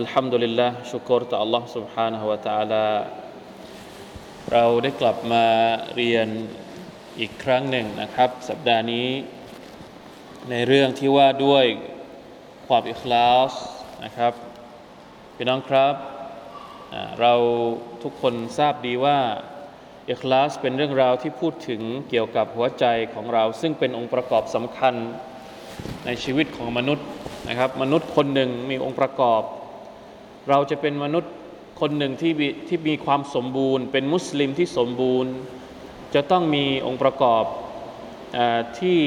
อัลฮัมดุลิลละชุกรต่อ Allah سبحانه และ تعالى เราได้กลับมาเรียนอีกครั้งหนึ่งนะครับ สัปดาห์นี้ ในเรื่องที่ว่าด้วยความอิคลาสนะครับพี่น้องครับ เราทุกคนทราบดีว่าอิคลาสเป็นเรื่องราวที่พูดถึงเกี่ยวกับหัวใจของเรา ซึ่งเป็นองค์ประกอบสำคัญในชีวิตของมนุษย์นะครับ มนุษย์คนหนึ่งมีองค์ประกอบ เราจะเป็นมนุษย์คนหนึ่งที่ที่มีความสมบูรณ์ เป็นมุสลิมที่สมบูรณ์ จะต้องมีองค์ประกอบอที่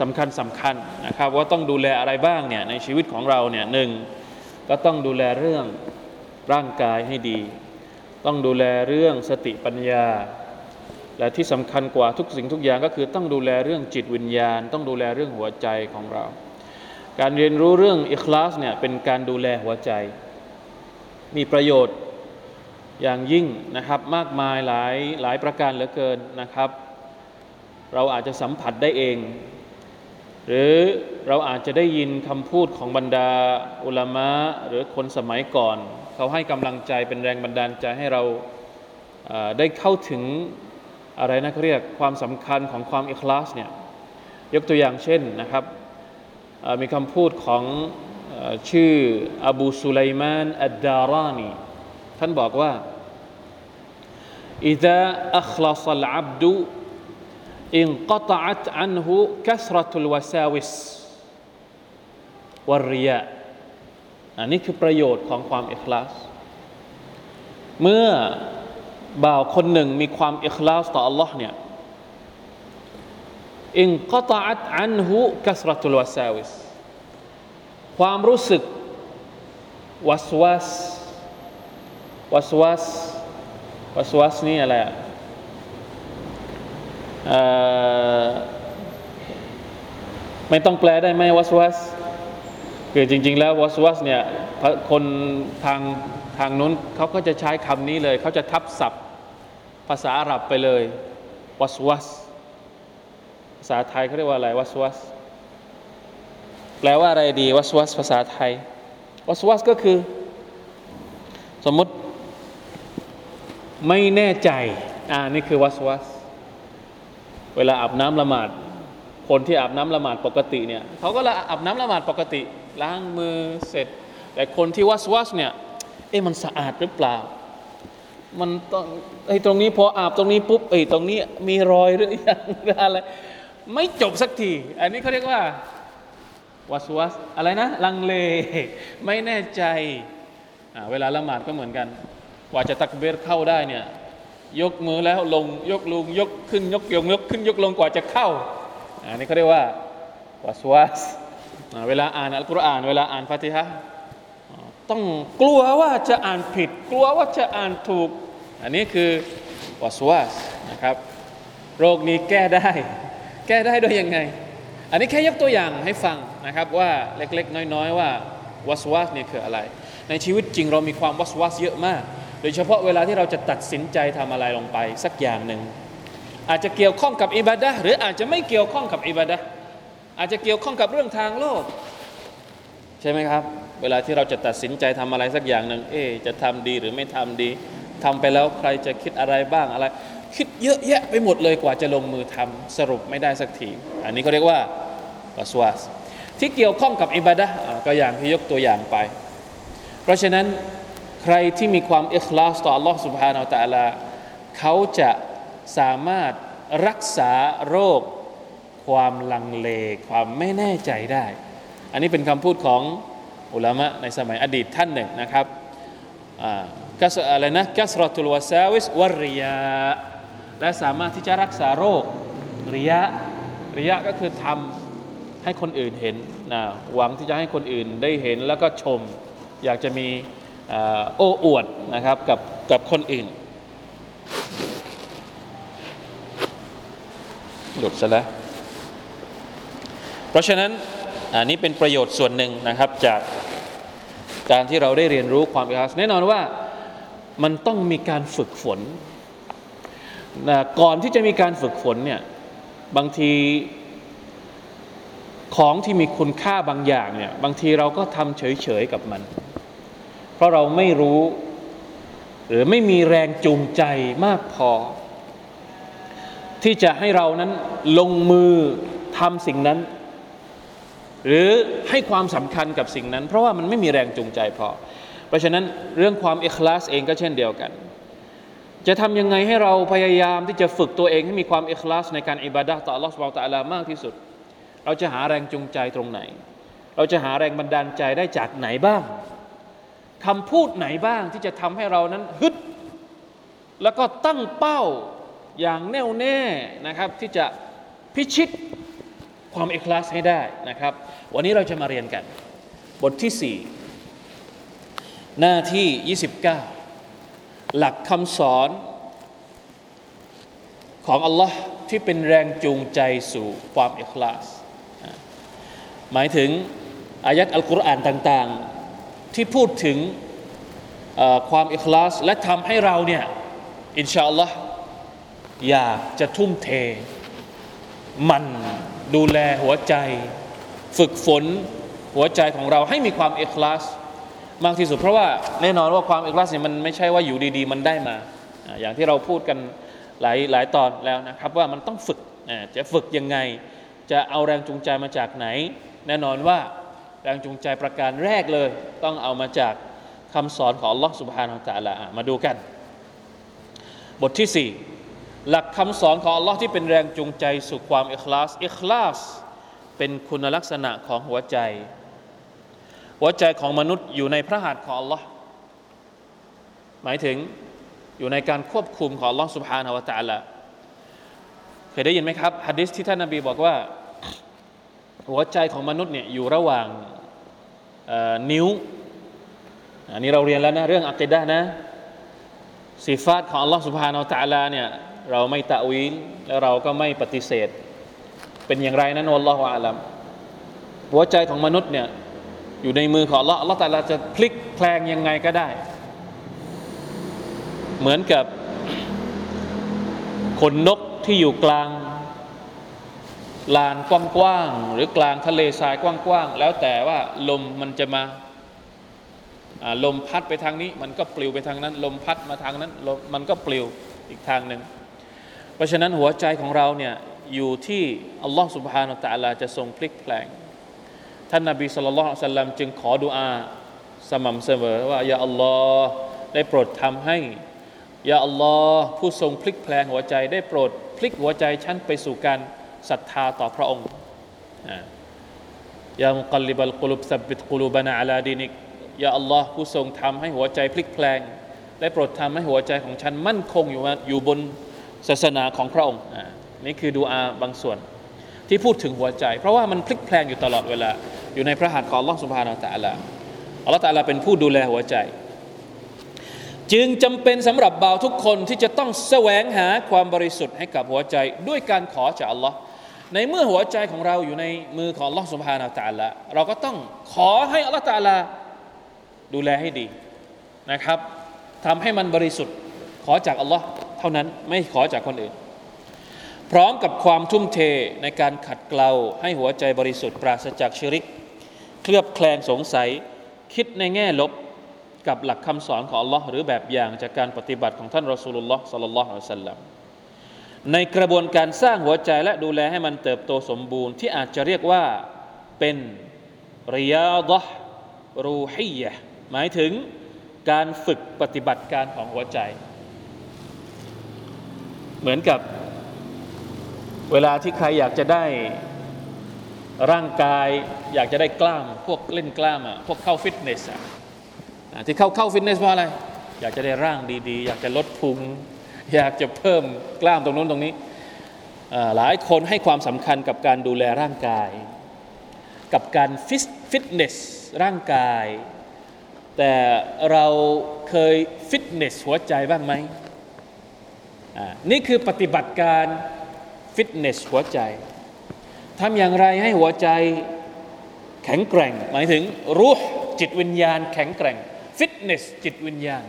สำคัญสำคัญนะครับ ว่าต้องดูแลอะไรบ้างเนี่ยในชีวิตของเราเนี่ยหนึ่งก็ต้องดูแลเรื่องร่างกายให้ดี ต้องดูแลเรื่องสติปัญญา และที่สำคัญกว่าทุกสิ่งทุกอย่างก็คือต้องดูแลเรื่องจิตวิญญาณ ต้องดูแลเรื่องหัวใจของเรา การเรียนรู้เรื่องอิคลาสเนี่ยเป็นการดูแลหัวใจ มีประโยชน์อย่างยิ่งนะครับ มากมายหลายหลายประการเหลือเกินนะครับ เราอาจจะสัมผัสได้เอง หรือเราอาจจะได้ยินคำพูดของบรรดาอุลามะหรือคนสมัยก่อน เขาให้กำลังใจเป็นแรงบันดาลใจให้เราได้เข้าถึงอะไรนะเขาเรียกความสำคัญของความอิคลาสเนี่ยยกตัวอย่างเช่นนะครับมีคำพูดของ ชื่ออบูสุไลมานอัดดารานีท่านบอกว่า إذا أخلص العبد انقطعت عنه كثرة الوساوس والرياء อันนี้คือประโยชน์ของความอิคลาส เมื่อบ่าวคนหนึ่งมีความอิคลาสต่อ Allah เนี่ยอินกตอัตอันหุกัสรตุลวาซาวิส ความรู้สึกวัสวัสวัสวัสวัสวัสนี่อะไรอะไม่ต้องแปลได้ไหมวัสวัสคือจริง ๆ แล้ววัสวัสเนี่ยคนทางทางนู้นเขาก็จะใช้คำนี้เลย เขาจะทับศัพท์ภาษาอาหรับไปเลยวัสวัสภาษาไทยเขาเรียกว่าอะไรวัสวัส แปลว่าอะไรดี วัสวัสภาษาไทย วัสวัสก็คือ สมมติไม่แน่ใจ อ่า นี่คือวัสวัส เวลาอาบน้ำละหมาด คนที่อาบน้ำละหมาดปกติเนี่ยเขาก็ละอาบน้ำละหมาดปกติ ล้างมือเสร็จ แต่คนที่วัสวัสเนี่ย เอ๊ะมันสะอาดหรือเปล่า มันต้องไอ้ตรงนี้พออาบตรงนี้ปุ๊บไอ้ตรงนี้มีรอยหรือยังอะไร ไม่จบสักที อันนี้เขาเรียกว่า วัสวัสอะไรนะ ลังเล ไม่แน่ใจเวลาละหมาดก็เหมือนกัน กว่าจะตักเบรเข้าได้เนี่ยยกมือแล้วลงยกลงยกขึ้นยกยงยกขึ้นยกลงกว่าจะเข้าอันนี้เขาเรียกว่าวัสวัสเวลาอ่านอัลกุรอาน เวลาอ่านฟาติฮะต้องกลัวว่าจะอ่านผิด กลัวว่าจะอ่านถูก อันนี้คือวัสวัสนะครับ โรคนี้แก้ได้ แก้ได้โดยยังไง อันนี้แค่ยกตัวอย่างให้ฟังนะครับว่าเล็กๆ น้อยๆ ว่าวัสวัสเนี่ยคืออะไร ในชีวิตจริงเรามีความวัสวัสเยอะมาก โดยเฉพาะเวลาที่เราจะตัดสินใจทำอะไรลงไปสักอย่างหนึ่งอาจจะเกี่ยวข้องกับอิบาดะหรืออาจจะไม่เกี่ยวข้องกับอิบาดะอาจจะเกี่ยวข้องกับเรื่องทางโลก ใช่ไหมครับ เวลาที่เราจะตัดสินใจทำอะไรสักอย่างหนึ่งเอ๊จะทำดีหรือไม่ทำดีทำไปแล้วใครจะคิดอะไรบ้างอะไร คิดเยอะแยะไปหมดเลยกว่าจะลงมือทำสรุปไม่ได้สักทีอันนี้เขาเรียกว่า วัสวาสที่เกี่ยวข้องกับอิบาดะห์อ่าก็อย่างที่ยกตัวอย่างไป เพราะฉะนั้น ใครที่มีความอิคลาสต่อ Allah سبحانه และ تعالى เขาจะสามารถรักษาโรค ความลังเล ความไม่แน่ใจได้ อันนี้เป็นคำพูดของอุลามะในสมัยอดีตท่านหนึ่งนะครับกัสอะไรนะกัสรตุลวาซาวิสวริยา และสามารถที่จะรักษาโรคริยะริยะก็คือทำ ให้คนอื่นเห็นนะหวังที่จะให้คนอื่นได้เห็นแล้วก็ชม อยากจะมีโอ้อวดนะครับกับกับคนอื่น หลุดซะแล้ว เพราะฉะนั้นอันนี้เป็นประโยชน์ส่วนหนึ่งนะครับจากการที่เราได้เรียนรู้ความอิคลาสแน่นอนว่ามันต้องมีการฝึกฝนนะก่อนที่จะมีการฝึกฝนเนี่ยบางที ของที่มีคุณค่าบางอย่างเนี่ยบางทีเราก็ทำเฉยๆกับมัน เพราะเราไม่รู้ หรือไม่มีแรงจูงใจมากพอ ที่จะให้เรานั้นลงมือทำสิ่งนั้น หรือให้ความสำคัญกับสิ่งนั้น เพราะว่ามันไม่มีแรงจูงใจพอ เพราะฉะนั้นเรื่องความเอกลาสเองก็เช่นเดียวกัน จะทำยังไงให้เราพยายามที่จะฝึกตัวเองให้มีความเอกลาสในการอิบาดะต่อ Allah Subhanahu wa Taala มากที่สุด เราจะหาแรงจูงใจตรงไหน เราจะหาแรงบันดาลใจได้จากไหนบ้างคำพูดไหนบ้างที่จะทำให้เรานั้นฮึด แล้วก็ตั้งเป้าอย่างแน่วแน่นะครับ ที่จะพิชิตความเอกลาสให้ได้นะครับ วันนี้เราจะมาเรียนกัน บทที่ 4 หน้าที่ 29 หลักคำสอนของอัลลอฮ์ที่เป็นแรงจูงใจสู่ความเอกลาส หมายถึงอายัดอัลกุรอานต่างๆ ที่พูดถึงความอิคลาสและทำให้เราเนี่ยอินชาอัลลอฮ์อยากจะทุ่มเท มันดูแลหัวใจ ฝึกฝนหัวใจของเราให้มีความอิคลาสมากที่สุดเพราะว่าแน่นอนว่าความอิคลาสเนี่ยมันไม่ใช่ว่าอยู่ดีๆ มันได้มา อย่างที่เราพูดกันหลายหลายตอนแล้วนะครับว่ามันต้องฝึกจะฝึกยังไง จะเอาแรงจูงใจมาจากไหน แน่นอนว่าแรงจูงใจประการแรกเลย ต้องเอามาจากคำสอนของ Allah سبحانه และ تعالى มาดูกัน บทที่ 4 หลักคำสอนของ Allah ที่เป็นแรงจูงใจสู่ความอิคลาสอิคลาสเป็นคุณลักษณะของหัวใจ หัวใจของมนุษย์อยู่ในพระหัตถ์ของ Allah หมายถึงอยู่ในการควบคุมของ Allah سبحانه และ تعالى เคยได้ยินไหมครับฮะดิษที่ท่านนบีบอกว่า หัวใจของมนุษย์เนี่ยอยู่ระหว่างนิ้ว อันนี้เราเรียนแล้วนะเรื่องอักิดะนะสีฟาตของอัลลอฮ์สุบฮานาอัลลาเนี่ยเราไม่ตะวิลแล้วเราก็ไม่ปฏิเสธ เป็นอย่างไรนั้นอัลลอฮฺอาลัมหัวใจของมนุษย์เนี่ยอยู่ในมือของอัลลอฮ์อัลลอฮ์แต่ละจะพลิกแพลงยังไงก็ได้ เหมือนกับขนนกที่อยู่กลาง ลานกว้างๆหรือกลางทะเลทรายกว้างๆแล้วแต่ว่าลมมันจะมาลมพัดไปทางนี้ มันก็ปลิวไปทางนั้น ลมพัดมาทางนั้นลมมันก็ปลิวอีกทางหนึ่งเพราะฉะนั้นหัวใจของเราเนี่ยอยู่ที่อัลลอฮ์สุบฮานาตะลาจะทรงพลิกแปลง ท่านนาบีสุลต่านสัลลัมจึงขอดุอาสม่ำเสมอว่าอย่าอัลลอฮ์ได้โปรดทำให้อย่าอัลลอฮ์ผู้ทรงพลิกแปลงหัวใจได้โปรดพลิกหัวใจฉันไปสู่การ ศรัทธาต่อพระองค์ยามุกลิบัลกุลุบสับบิตกุลูบานาอัลาดีนิกยาอัลลอฮ์ผู้ทรงทำให้หัวใจพลิกแปลงได้โปรดทำให้หัวใจของฉันมั่นคงอยู่อยู่บนศาสนาของพระองค์นี่คือดูอาบางส่วน ที่พูดถึงหัวใจ เพราะว่ามันพลิกแปลงอยู่ตลอดเวลา อยู่ในพระหัตถ์ของอัลลอฮ์สุบฮานาอัลตะลาอัลลอฮ์ตะลาเป็นผู้ดูแลหัวใจ จึงจำเป็นสำหรับบ่าวทุกคนที่จะต้องแสวงหาความบริสุทธิ์ให้กับหัวใจ ด้วยการขอจากอัลลอฮ์ ในเมื่อหัวใจของเราอยู่ในมือของลอสุภานาตาละเราก็ต้องขอให้อัลลอฮฺตาลาดูแลให้ดีนะครับทำให้มันบริสุทธิ์ขอจากอัลลอฮ์เท่านั้นไม่ขอจากคนอื่น พร้อมกับความทุ่มเทในการขัดเกลาให้หัวใจบริสุทธิ์ปราศจากชิริก เคลือบแคลงสงสัย คิดในแง่ลบกับหลักคำสอนของอัลลอฮ์หรือแบบอย่างจากการปฏิบัติของท่านรอสูลุลลอฮ์สัลลัลลอฮุอะลัยฮิวะสัลลัม ในกระบวนการสร้างหัวใจและดูแลให้มันเติบโตสมบูรณ์ที่อาจจะเรียกว่าเป็นริยาดะรูฮียะหมายถึงการฝึกปฏิบัติการของหัวใจ เหมือนกับเวลาที่ใครอยากจะได้ร่างกายอยากจะได้กล้าม พวกเล่นกล้ามอะพวกเข้าฟิตเนสอะที่เข้าเข้าฟิตเนสเพราะอะไร อยากจะได้ร่างดีๆ อยากจะลดพุง อยากจะเพิ่มกล้ามตรงนู้นตรงนี้หลายคนให้ความสำคัญกับการดูแลร่างกาย กับการฟิตฟิตเนสร่างกาย แต่เราเคยฟิตเนสหัวใจบ้างไหมนี่คือปฏิบัติการฟิตเนสหัวใจทำอย่างไรให้หัวใจแข็งแกร่ง หมายถึงรู้จิตวิญญาณแข็งแกร่ง ฟิตเนสจิตวิญญาณ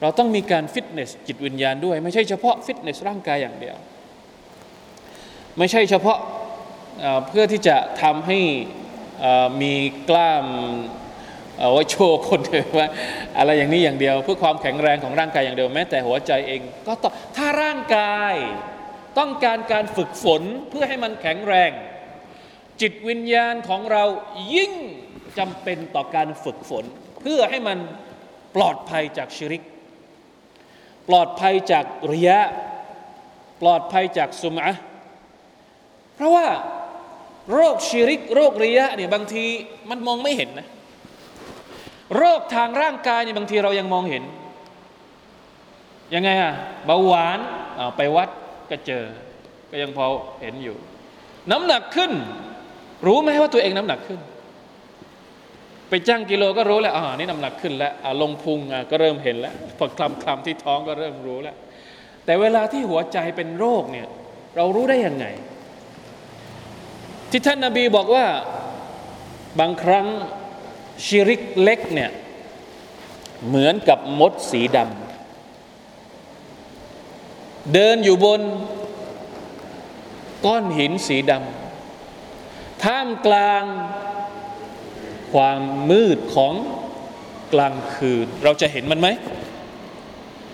เราต้องมีการฟิตเนสจิตวิญญาณด้วย ไม่ใช่เฉพาะฟิตเนสร่างกายอย่างเดียว ไม่ใช่เฉพาะเพื่อที่จะทำให้มีกล้ามไว้โชว์คนเดียวว่าอะไรอย่างนี้อย่างเดียว เพื่อความแข็งแรงของร่างกายอย่างเดียวแม้แต่หัวใจเองก็ต้องถ้าร่างกายต้องการการฝึกฝนเพื่อให้มันแข็งแรง จิตวิญญาณของเรายิ่งจำเป็นต่อการฝึกฝน เพื่อให้มันปลอดภัยจากชิริก ปลอดภัยจากริยะ ปลอดภัยจากสุมะเพราะว่าโรคชิริก โรคริยะเนี่ยบางทีมันมองไม่เห็นนะ โรคทางร่างกายเนี่ยบางทีเรายังมองเห็น ยังไงอะเบาหวานไปวัดก็เจอ ก็ยังพอเห็นอยู่ น้ำหนักขึ้น รู้ไหมว่าตัวเองน้ำหนักขึ้น ไปจ้างกิโลก็รู้แล้วอ่านี่น้ำหนักขึ้นแล้วลงพุงก็เริ่มเห็นแล้วพอคลำคลำที่ท้องก็เริ่มรู้แล้ว แต่เวลาที่หัวใจเป็นโรคเนี่ยเรารู้ได้ยังไง ที่ท่านนาบีบอกว่าบางครั้งชิริกเล็กเนี่ยเหมือนกับมดสีดำเดินอยู่บนก้อนหินสีดำท่ามกลาง ความมืดของกลางคืน เราจะเห็นมันไหม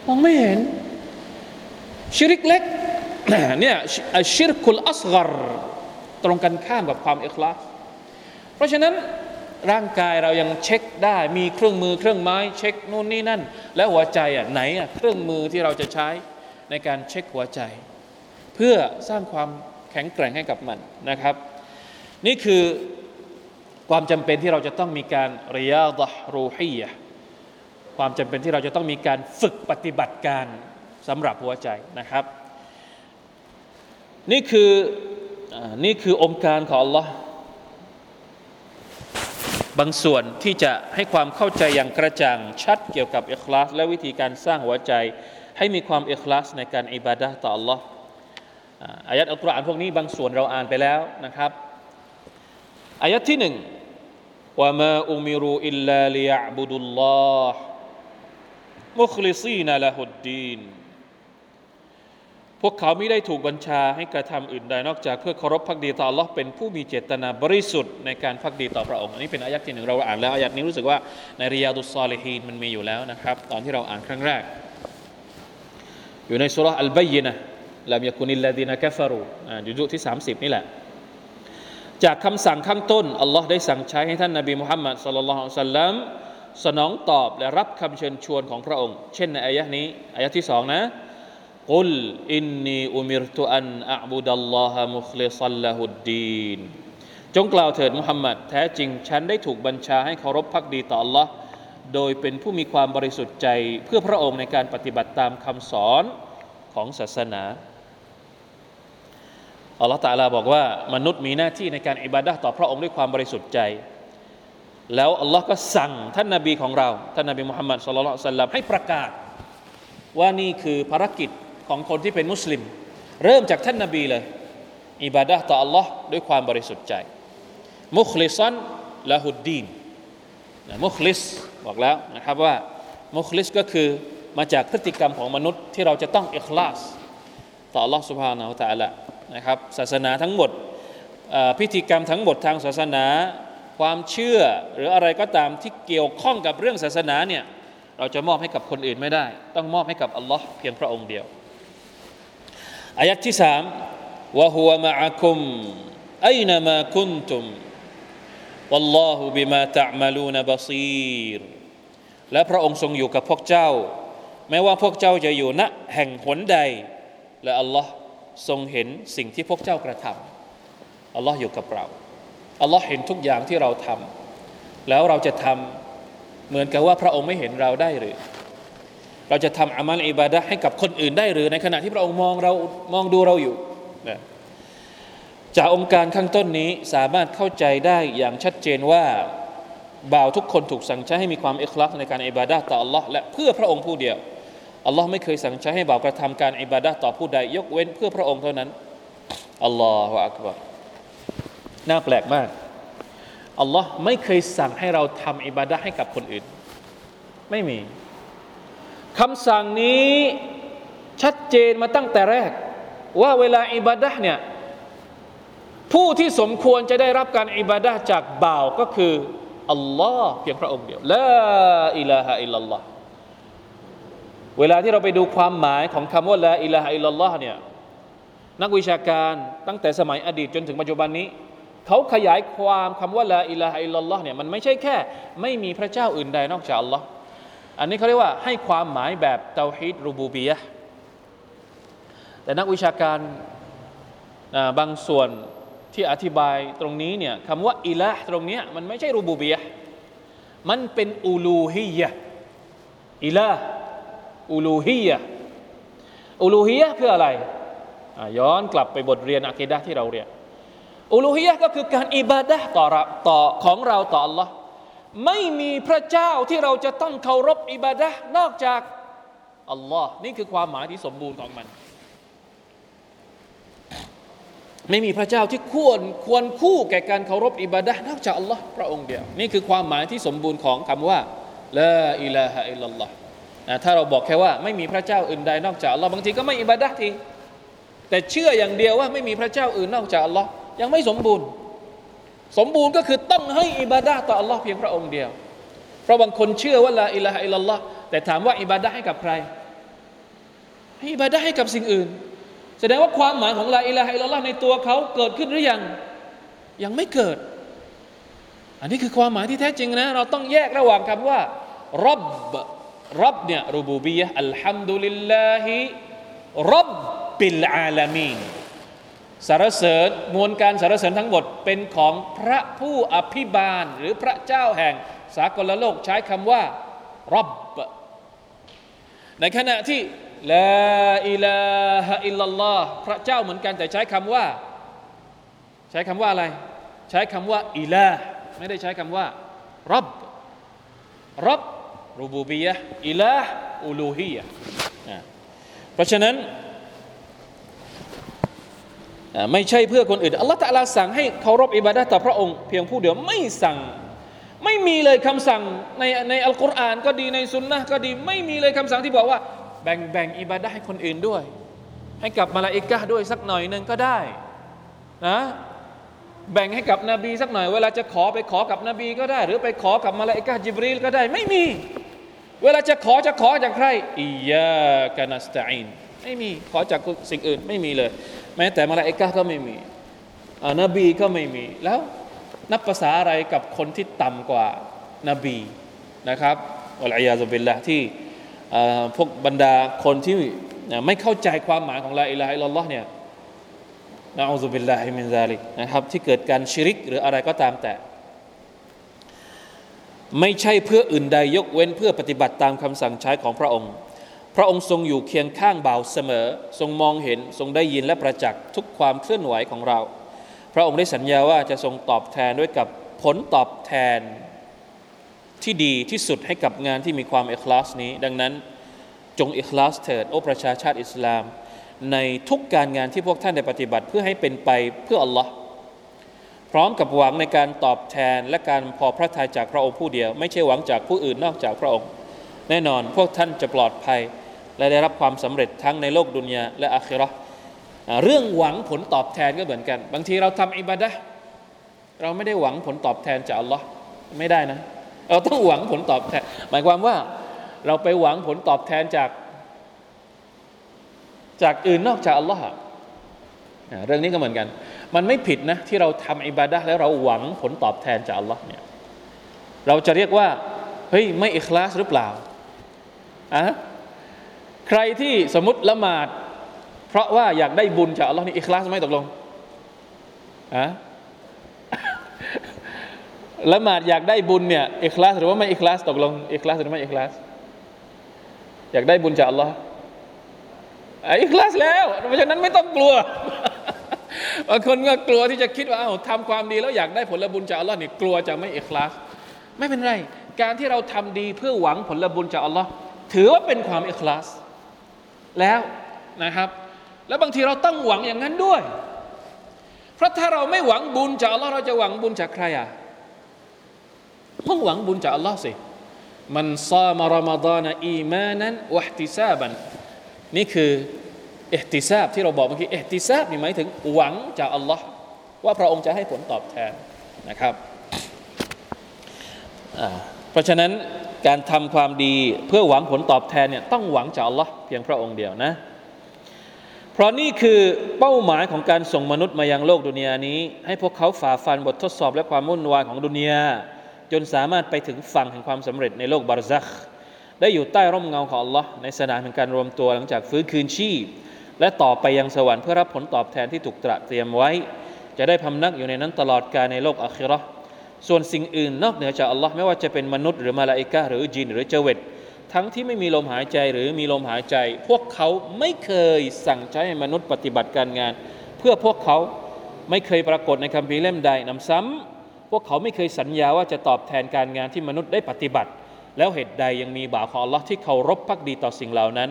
มองไม่เห็น ชิริกเล็กเนี่ยชิรคุลอัสกรตรงกันข้ามกับความอิคลาสเพราะฉะนั้นร่างกายเรายังเช็คได้มีเครื่องมือเครื่องไม้ เช็คนู่นนี่นั่น แล้วหัวใจอะไหนอะเครื่องมือที่เราจะใช้ในการเช็คหัวใจ เพื่อสร้างความแข็งแกร่งให้กับมันนะครับ นี่คือ ความจำเป็นที่เราจะต้องมีการเรียดะรูฮียะความจำเป็นที่เราจะต้องมีการฝึกปฏิบัติการสำหรับหัวใจนะครับ นี่คือนี่คือองค์การของ Allah บางส่วนที่จะให้ความเข้าใจอย่างกระจ่างชัดเกี่ยวกับอิคลาสและวิธีการสร้างหัวใจ ให้มีความอิคลาสในการอิบาดะต่อ Allah อายัดอัลกุรอานพวกนี้บางส่วนเราอ่านไปแล้วนะครับอายัดที่หนึ่ง ว่ามาอุมิรูอิลลาลิยะบุดุลลอฮ์มุคลิซีนละฮุดดีนพวกเขาไม่ได้ถูกบัญชาให้กระทำอื่นใดนอกจากเพื่อเคารพพักดีต่อ Allah เป็นผู้มีเจตนาบริสุทธิ์ในการพักดีต่อพระองค์ อันนี้เป็นอายัดที่หนึ่งเราอ่านแล้วอายัดนี้รู้สึกว่าในริยาดุสซาลิฮีนมันมีอยู่แล้วนะครับ ตอนที่เราอ่านครั้งแรก อยู่ในสุรอัลบัยนะลามยกุนิลลาดีนกฟารูอยู่ยุที่ 30 นี่แหละ จากคำสั่งข้างต้นอัลลอฮ์ได้สั่งใช้ให้ท่านนบีมุฮัมมัดสุลลัลลอฮุซัลลัมสนองตอบและรับคำเชิญชวนของพระองค์ เช่นในอายะนี้อายะที่สองนะกุลอินนีอุมิรตุอันอับุดัลลอฮะมุคลิซัลลาฮุดดีนจงกล่าวเถิดมุฮัมมัดแท้จริง ฉันได้ถูกบัญชาให้เคารพพักดีต่อ Allah โดยเป็นผู้มีความบริสุทธิ์ใจเพื่อพระองค์ในการปฏิบัติตามคำสอนของศาสนา อัลลอฮฺตาลาบอกว่ามนุษย์มีหน้าที่ในการอิบาดะต่อพระองค์ด้วยความบริสุทธิ์ใจ แล้วอัลลอฮ์ก็สั่งท่านนาบีของเรา ท่านนาบีมุฮัมมัดสุลลัลสัลลัมให้ประกาศ ว่านี่คือภารกิจของคนที่เป็นมุสลิม เริ่มจากท่านนาบีเลย อิบาดะต่ออัลลอฮ์ด้วยความบริสุทธิ์ใจ มุคลิซันละฮุดดีนมุคลิสบอกแล้วนะครับว่ามุคลิสก็คือมาจากพฤติกรรมของมนุษย์ที่เราจะต้องอิคลาส ต่ออัลลอฮ์สุบฮานาอัลลอฮฺ นะครับศาสนาทั้งหมดพิธีกรรมทั้งหมดทางศาสนา ความเชื่อหรืออะไรก็ตามที่เกี่ยวข้องกับเรื่องศาสนาเนี่ยเราจะมอบให้กับคนอื่นไม่ได้ ต้องมอบให้กับอัลลอฮ์เพียงพระองค์เดียวอายัดที่สามวะฮุวะมะอะคุมไอนมาคุนตุม والله بما تعملون بصير และพระองค์ทรงอยู่กับพวกเจ้า แม้ว่าพวกเจ้าจะอยู่ณแห่งหนใด และอัลลอฮ์ ทรงเห็นสิ่งที่พวกเจ้ากระทำอัลลอฮ์อยู่กับเราอัลลอฮ์เห็นทุกอย่างที่เราทำแล้วเราจะทำเหมือนกับว่าพระองค์ไม่เห็นเราได้หรือ เราจะทำอามัลอิบาดะให้กับคนอื่นได้หรือในขณะที่พระองค์มองเรามองดูเราอยู่นะจากองค์การข้างต้นนี้สามารถเข้าใจได้อย่างชัดเจนว่าบ่าวทุกคนถูกสั่งใช้ให้มีความเอิคลักในการอิบาดะต่อ Allah และเพื่อพระองค์ผู้เดียว Allah ไม่เคยสั่งใช้ให้บ่าวกระทำการอิบาดะต่อผู้ใด ยกเว้นเพื่อพระองค์เท่านั้นอัลลอฮฺอักบารน่าแปลกมากอัลลอฮ์ไม่เคยสั่งให้เราทำอิบาดะให้กับคนอื่น ไม่มีคำสั่งนี้ชัดเจนมาตั้งแต่แรก ว่าเวลาอิบาดะเนี่ยผู้ที่สมควรจะได้รับการอิบาดะจากบ่าวก็คืออัลลอฮ์เพียงพระองค์เดียวละإله إلا الله เวลาที่เราไปดูความหมายของคำว่าلا إله إلا اللهเนี่ยนักวิชาการตั้งแต่สมัยอดีตจนถึงปัจจุบันนี้ เขาขยายความคำว่าلا إله إلا اللهเนี่ยมันไม่ใช่แค่ ไม่มีพระเจ้าอื่นใดนอกจากอัลลอฮ์อันนี้เขาเรียกว่าให้ความหมายแบบتوحيد ربوبيةแต่นักวิชาการบางส่วนที่อธิบายตรงนี้เนี่ยคำว่าإلهตรงนี้มันไม่ใช่ربوبيةมันเป็นอูลูฮียะอิละ อูลูฮียะอูลูฮียะเพื่ออะไรย้อนกลับไปบทเรียนอะกีดะที่เราเรียนอูลูฮียะก็คือการอิบาดะต่อต่อของเราต่อ Allah ไม่มีพระเจ้าที่เราจะต้องเคารพอิบาดะนอกจากอัลลอฮ์นี่คือความหมายที่สมบูรณ์ของมัน ไม่มีพระเจ้าที่ควรควรคู่แก่การเคารพอิบาดะนอกจากอัลลอฮ์พระองค์เดียว นี่คือความหมายที่สมบูรณ์ของคำว่าละอิลาฮะอิลลัลลอฮ์ นะถ้าเราบอกแค่ว่าไม่มีพระเจ้าอื่นใดนอกจากอัลลอฮ์บางทีก็ไม่อิบาดะทีแต่เชื่ออย่างเดียวว่าไม่มีพระเจ้าอื่นนอกจากอัลลอฮ์ยังไม่สมบูรณ์ สมบูรณ์ก็คือต้องให้อิบาดะต่ออัลลอฮ์เพียงพระองค์เดียว เพราะบางคนเชื่อว่าละอิลาฮะอิลลัลลอฮ์แต่ถามว่าอิบาดะให้กับใครให้อิบาดะให้กับสิ่งอื่น แสดงว่าความหมายของลาอิลาฮะอิลลัลลอฮ์ในตัวเขาเกิดขึ้นหรือยังยังไม่เกิด อันนี้คือความหมายที่แท้จริงนะ เราต้องแยกระหว่างคำว่ารับ รับเนี่ยรูบูบียะอัลฮัมดุลิลลาฮิรับบิลอาลามีนสารเสริญมวลการสารเสริญทั้งหมดเป็นของพระผู้อภิบาล หรือพระเจ้าแห่งสากลโลกใช้คำว่ารับ ในขณะที่ลาอิลาฮะอิลลัลลอฮ์พระเจ้าเหมือนกันแต่ใช้คำว่า ใช้คำว่าอะไร ใช้คำว่าอิลาไม่ได้ใช้คำว่ารับรับ รูบูบียะอิลาอูลูฮียะเพราะฉะนั้นไม่ใช่เพื่อคนอื่น อัลลอฮฺตะลาสั่งให้เคารพอิบาดะต่อพระองค์เพียงผู้เดียวไม่สั่ง ไม่มีเลยคำสั่งในในอัลกุรอานก็ดีในสุนนะก็ดี ไม่มีเลยคำสั่งที่บอกว่า แบ่งแบ่งอิบาดะให้คนอื่นด้วย ให้กับมาลาอิกะด้วยสักหน่อยหนึ่งก็ได้นะแบ่งให้กับนบีสักหน่อย เวลาจะขอไปขอกับนบีก็ได้ หรือไปขอกับมาลาอิกะจิบรีลก็ได้ ไม่มี เวลาจะขอจะขอจากใครอียากานัสตาอินไม่มีขอจากสิ่งอื่นไม่มีเลย แม้แต่มาลาอิกะก็ไม่มีนบีก็ไม่มีแล้วนับประสาอะไรกับคนที่ต่ำกว่านบีนะครับالعياذ باللهที่พวกบรรดาคนที่ไม่เข้าใจความหมายของلا إله إلا اللهเนี่ยนะأعوذ بالله من ذلكนะครับที่เกิดการชิริกหรืออะไรก็ตามแต่ ไม่ใช่เพื่ออื่นใดยกเว้นเพื่อปฏิบัติตามคำสั่งใช้ของพระองค์ พระองค์ทรงอยู่เคียงข้างบ่าวเสมอ ทรงมองเห็นทรงได้ยินและประจักษ์ทุกความเคลื่อนไหวของเรา พระองค์ได้สัญญาว่าจะทรงตอบแทนด้วยกับผลตอบแทนที่ดีที่สุดให้กับงานที่มีความเอิคลาสนี้ ดังนั้นจงเอิคลาสเถิดโอประชาชาติอิสลาม ในทุกการงานที่พวกท่านได้ปฏิบัติเพื่อให้เป็นไปเพื่ออัลลอฮ์ พร้อมกับหวังในการตอบแทนและการพอพระทัยจากพระองค์ผู้เดียว ไม่ใช่หวังจากผู้อื่นนอกจากพระองค์ แน่นอนพวกท่านจะปลอดภัย และได้รับความสำเร็จทั้งในโลกดุนยาและอาคิรอเรื่องหวังผลตอบแทนก็เหมือนกัน บางทีเราทำอิบาดะเราไม่ได้หวังผลตอบแทนจากอัลลอฮ์ไม่ได้นะ เราต้องหวังผลตอบแทน หมายความว่าเราไปหวังผลตอบแทนจาก จากอื่นนอกจากอัลลอฮ์ เรื่องนี้ก็เหมือนกัน มันไม่ผิดนะที่เราทำอิบาดะแล้วเราหวังผลตอบแทนจากอัลลอฮ์เนี่ยเราจะเรียกว่าเฮ้ยไม่อิคลาสหรือเปล่าอะใครที่สมมติละหมาด เพราะว่าอยากได้บุญจากอัลลอฮ์นี่อิคลาสไหมตกลงอะละหมาดอยากได้บุญเนี่ยอิคลาสหรือว่าไม่อิคลาสตกลงอิคลาสหรือไม่อิคลาส อยากได้บุญจากอัลลอฮ์ อิคลาสแล้วเพราะฉะนั้นไม่ต้องกลัวบางคนก็กลัวที่จะคิดว่าเอาทำความดีแล้วอยากได้ผลบุญจากอัลลอฮ์นี่กลัวจะไม่อิคลาส ไม่เป็นไร การที่เราทำดีเพื่อหวังผลบุญจากอัลลอฮ์ถือว่าเป็นความอิคลาส แล้วนะครับ แล้วบางทีเราต้องหวังอย่างนั้นด้วย เพราะถ้าเราไม่หวังบุญจากอัลลอฮ์เราจะหวังบุญจากใครอะต้องหวังบุญจากอัลลอฮ์สิมันซามารามฎานอีมานันวะห์ติซาบัน นี่คือเอติซาบที่เราบอกเมื่อกี้เอติซาบนี่หมายถึงหวังจากอัลลอฮ์ว่าพระองค์จะให้ผลตอบแทนนะครับเพราะฉะนั้นการทำความดีเพื่อหวังผลตอบแทนเนี่ยต้องหวังจากอัลลอฮ์เพียงพระองค์เดียวนะ เพราะนี่คือเป้าหมายของการส่งมนุษย์มายังโลกดุนยานี้ ให้พวกเขาฝ่าฟันบททดสอบและความวุ่นวายของดุนยาจนสามารถไปถึงฝั่งแห่งความสำเร็จในโลกบารซัก ได้อยู่ใต้ร่มเงาของอัลลอฮ์ในสนามแห่งการรวมตัวหลังจากฟื้นคืนชีพ และต่อไปยังสวรรค์เพื่อรับผลตอบแทนที่ถูกตระเตรียมไว้ จะได้พำนักอยู่ในนั้นตลอดกาลในโลกอัคราส่วนสิ่งอื่นนอกเหนือจากอัลลอฮ์ไม่ว่าจะเป็นมนุษย์หรือมาลาอิกะหรือจินหรือเจเวตทั้งที่ไม่มีลมหายใจหรือมีลมหายใจ พวกเขาไม่เคยสั่งใช้ให้มนุษย์ปฏิบัติการงาน เพื่อพวกเขาไม่เคยปรากฏในคัมภีร์เล่มใดนำซ้ำพวกเขาไม่เคยสัญญาว่าจะตอบแทนการงานที่มนุษย์ได้ปฏิบัติ แล้วเหตุใดยังมีบ่าวของอัลลอฮ์ที่เคารพพักดีต่อสิ่งเหล่านั้น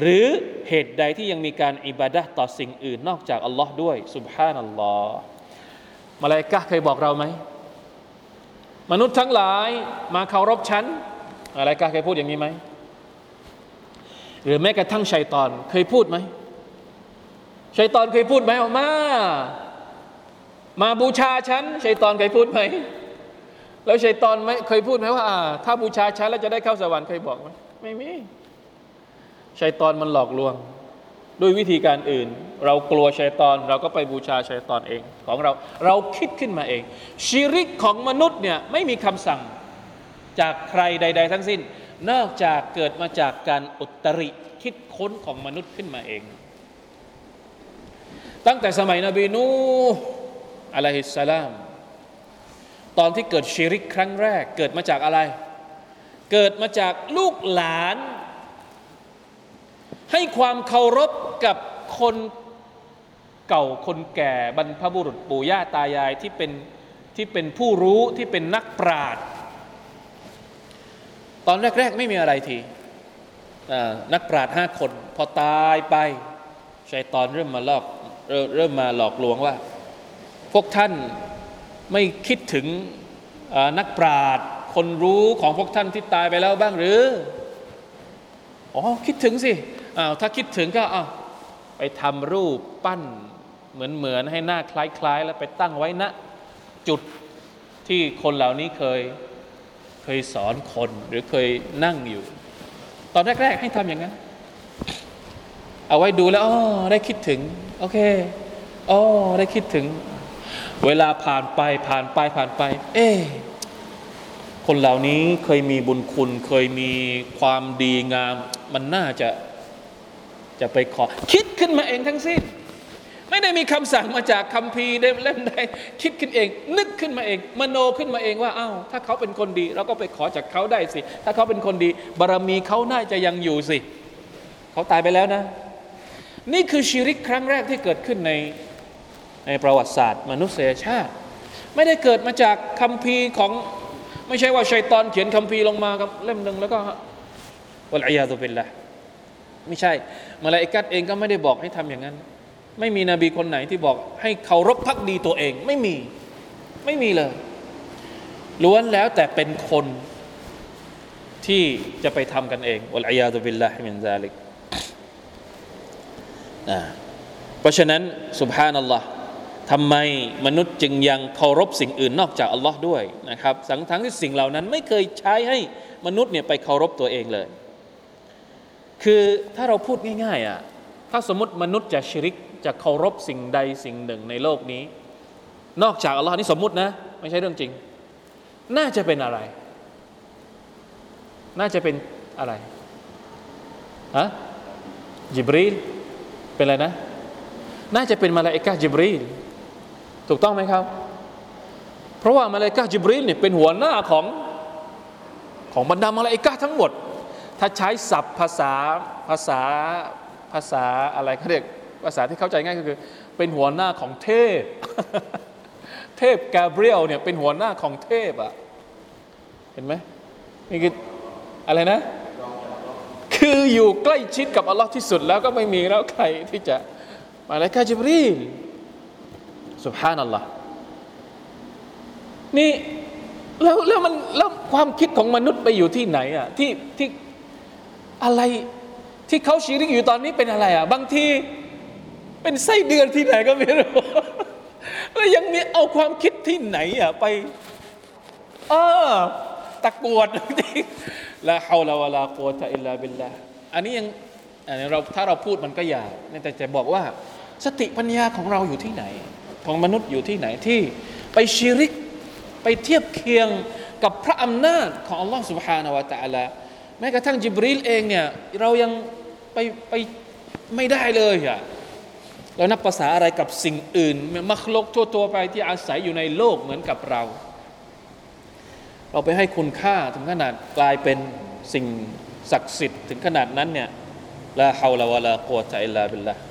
หรือเหตุใดที่ยังมีการอิบาดะต่อสิ่งอื่นนอกจากอัลลอฮ์ด้วยสุบฮานัลลอฮ์มาลายกะเคยบอกเราไหมมนุษย์ทั้งหลายมาเคารพฉันอะไรกาเคยพูดอย่างนี้ไหมหรือแม้กระทั่งชัยตอนเคยพูดไหมชัยตอนเคยพูดไหมออกมา มาบูชาฉันชัยตอนเคยพูดไหม แล้วชัยตอนไม่เคยพูดไหมว่า ถ้าบูชาฉันแล้วจะได้เข้าสวรรค์เคยบอกไหมไม่มีชัยตอนมันหลอกลวง ด้วยวิธีการอื่น เรากลัวชัยตอนเราก็ไปบูชาชัยตอนเองของเรา เราคิดขึ้นมาเอง ชีริกของมนุษย์เนี่ยไม่มีคำสั่งจากใครใด ๆ ทั้งสิ้น นอกจากเกิดมาจากการอุตริคิดค้นของมนุษย์ขึ้นมาเอง ตั้งแต่สมัยนบีนูอะลัยฮิสสลาม ตอนที่เกิดชีริกครั้งแรก เกิดมาจากอะไร เกิดมาจากลูกหลาน ให้ความเคารพกับคนเก่าคนแก่บรรพบุรุษปู่ย่าตายายที่เป็นที่เป็นผู้รู้ที่เป็นนักปราชญ์ตอนแรก ๆ ไม่มีอะไรทีนักปราชญ์ห้าคน พอตายไปชัยตอนเริ่มมาลอกเริ่มมาหลอกลวงว่า พวกท่าน ไม่คิดถึงนักปราชญ์คนรู้ของพวกท่านที่ตายไปแล้วบ้างหรือ อ๋อ คิดถึงสิอ้าวถ้าคิดถึงก็อ้าวไปทำรูปปั้นเหมือนเหมือนให้หน้าคล้าย ๆ แล้วไปตั้งไว้ณนะจุดที่คนเหล่านี้เคยเคยสอนคนหรือเคยนั่งอยู่ ตอนแรก ๆ ให้ทำอย่างนั้น เอาไว้ดูแล้วอ๋อได้คิดถึง โอเคอ๋อได้คิดถึง เวลาผ่านไปผ่านไปผ่านไป เอ๊คนเหล่านี้เคยมีบุญคุณ เคยมีความดีงาม มันน่าจะจะไปขอ คิดขึ้นมาเองทั้งสิ้น ไม่ได้มีคำสั่งมาจากคัมภีเล่มใดคิดขึ้นเอง นึกขึ้นมาเอง มโนขึ้นมาเองว่าอ้าวถ้าเขาเป็นคนดี เราก็ไปขอจากเขาได้สิ ถ้าเขาเป็นคนดี บารมีเขาน่าจะยังอยู่สิ เขาตายไปแล้วนะ นี่คือชีริกครั้งแรกที่เกิดขึ้นใน ในประวัติศาสตร์มนุษยชาติ ไม่ได้เกิดมาจากคัมภีร์ของ ไม่ใช่ว่าชัยตอนเขียนคัมภีร์ลงมากับเล่มหนึ่งแล้วก็วัลอยาตุเป็นละไม่ใช่มาลาอิกัดเองก็ไม่ได้บอกให้ทำอย่างนั้น ไม่มีนบีคนไหนที่บอกให้เคารพพักดีตัวเอง ไม่มีไม่มีเลยล้วนแล้วแต่เป็นคนที่จะไปทำกันเองالعياذ بالله من ذلكเพราะฉะนั้นسبحان الله ทำไมมนุษย์จึงยังเคารพสิ่งอื่นนอกจากอัลลอฮ์ด้วยนะครับทั้งทั้งที่สิ่งเหล่านั้นไม่เคยใช้ให้มนุษย์เนี่ยไปเคารพตัวเองเลย คือถ้าเราพูดง่ายๆอะถ้าสมมติมนุษย์จะชิริกจะเคารพสิ่งใดสิ่งหนึ่งในโลกนี้ นอกจากอัลลอฮ์นี่สมมตินะ ไม่ใช่เรื่องจริง น่าจะเป็นอะไร น่าจะเป็นอะไรฮะจิบรีลเป็นอะไรนะ น่าจะเป็นมาลาอิกะจิบรีล ถูกต้องไหมครับ เพราะว่ามาลกะจิบรีลเนี่ยเป็นหัวหน้าของของบรรดามาลกะทั้งหมด ถ้าใช้ศัพท์ภาษาภาษาภาษาอะไรเขาเรียกภาษาที่เข้าใจง่ายก็คือ เป็นหัวหน้าของเทพ เทพกาเบรียลเนี่ยเป็นหัวหน้าของเทพอะเห็นไหมนี่คืออะไรนะ คืออยู่ใกล้ชิดกับอัลลอฮ์ที่สุดแล้วก็ไม่มีแล้วใครที่จะมาเลกาจิบรีล สุบฮานัลลอฮ์นี่แล้วแล้วมันแล้วความคิดของมนุษย์ไปอยู่ที่ไหนอะที่ที่อะไรที่เขาชีริกอยู่ตอนนี้เป็นอะไรอะบางทีเป็นไส้เดือนที่ไหนก็ไม่รู้แล้วยังมีเอาความคิดที่ไหนอะไปเออตะกวดละฮาวลาวะลากุวะตะอิลลาบิลลาอันนี้ยังอันนี้เราถ้าเราพูดมันก็ยาวแต่จะบอกว่า สติปัญญาของเราอยู่ที่ไหน ของมนุษย์อยู่ที่ไหนที่ไปชิริก ไปเทียบเคียงกับพระอำนาจของอัลลอฮ์ سبحانه และ تعالى แม้กระทั่งจิบรีลเองเนี่ยเรายังไปไปไม่ได้เลยอะเรานับภาษาอะไรกับสิ่งอื่นมัคลกทั่วๆไปที่อาศัยอยู่ในโลกเหมือนกับเรา เราไปให้คุณค่าถึงขนาดกลายเป็นสิ่งศักดิ์สิทธิ์ถึงขนาดนั้นเนี่ยละฮาวลาวะลากุวะตะอิลลาบิลลา เ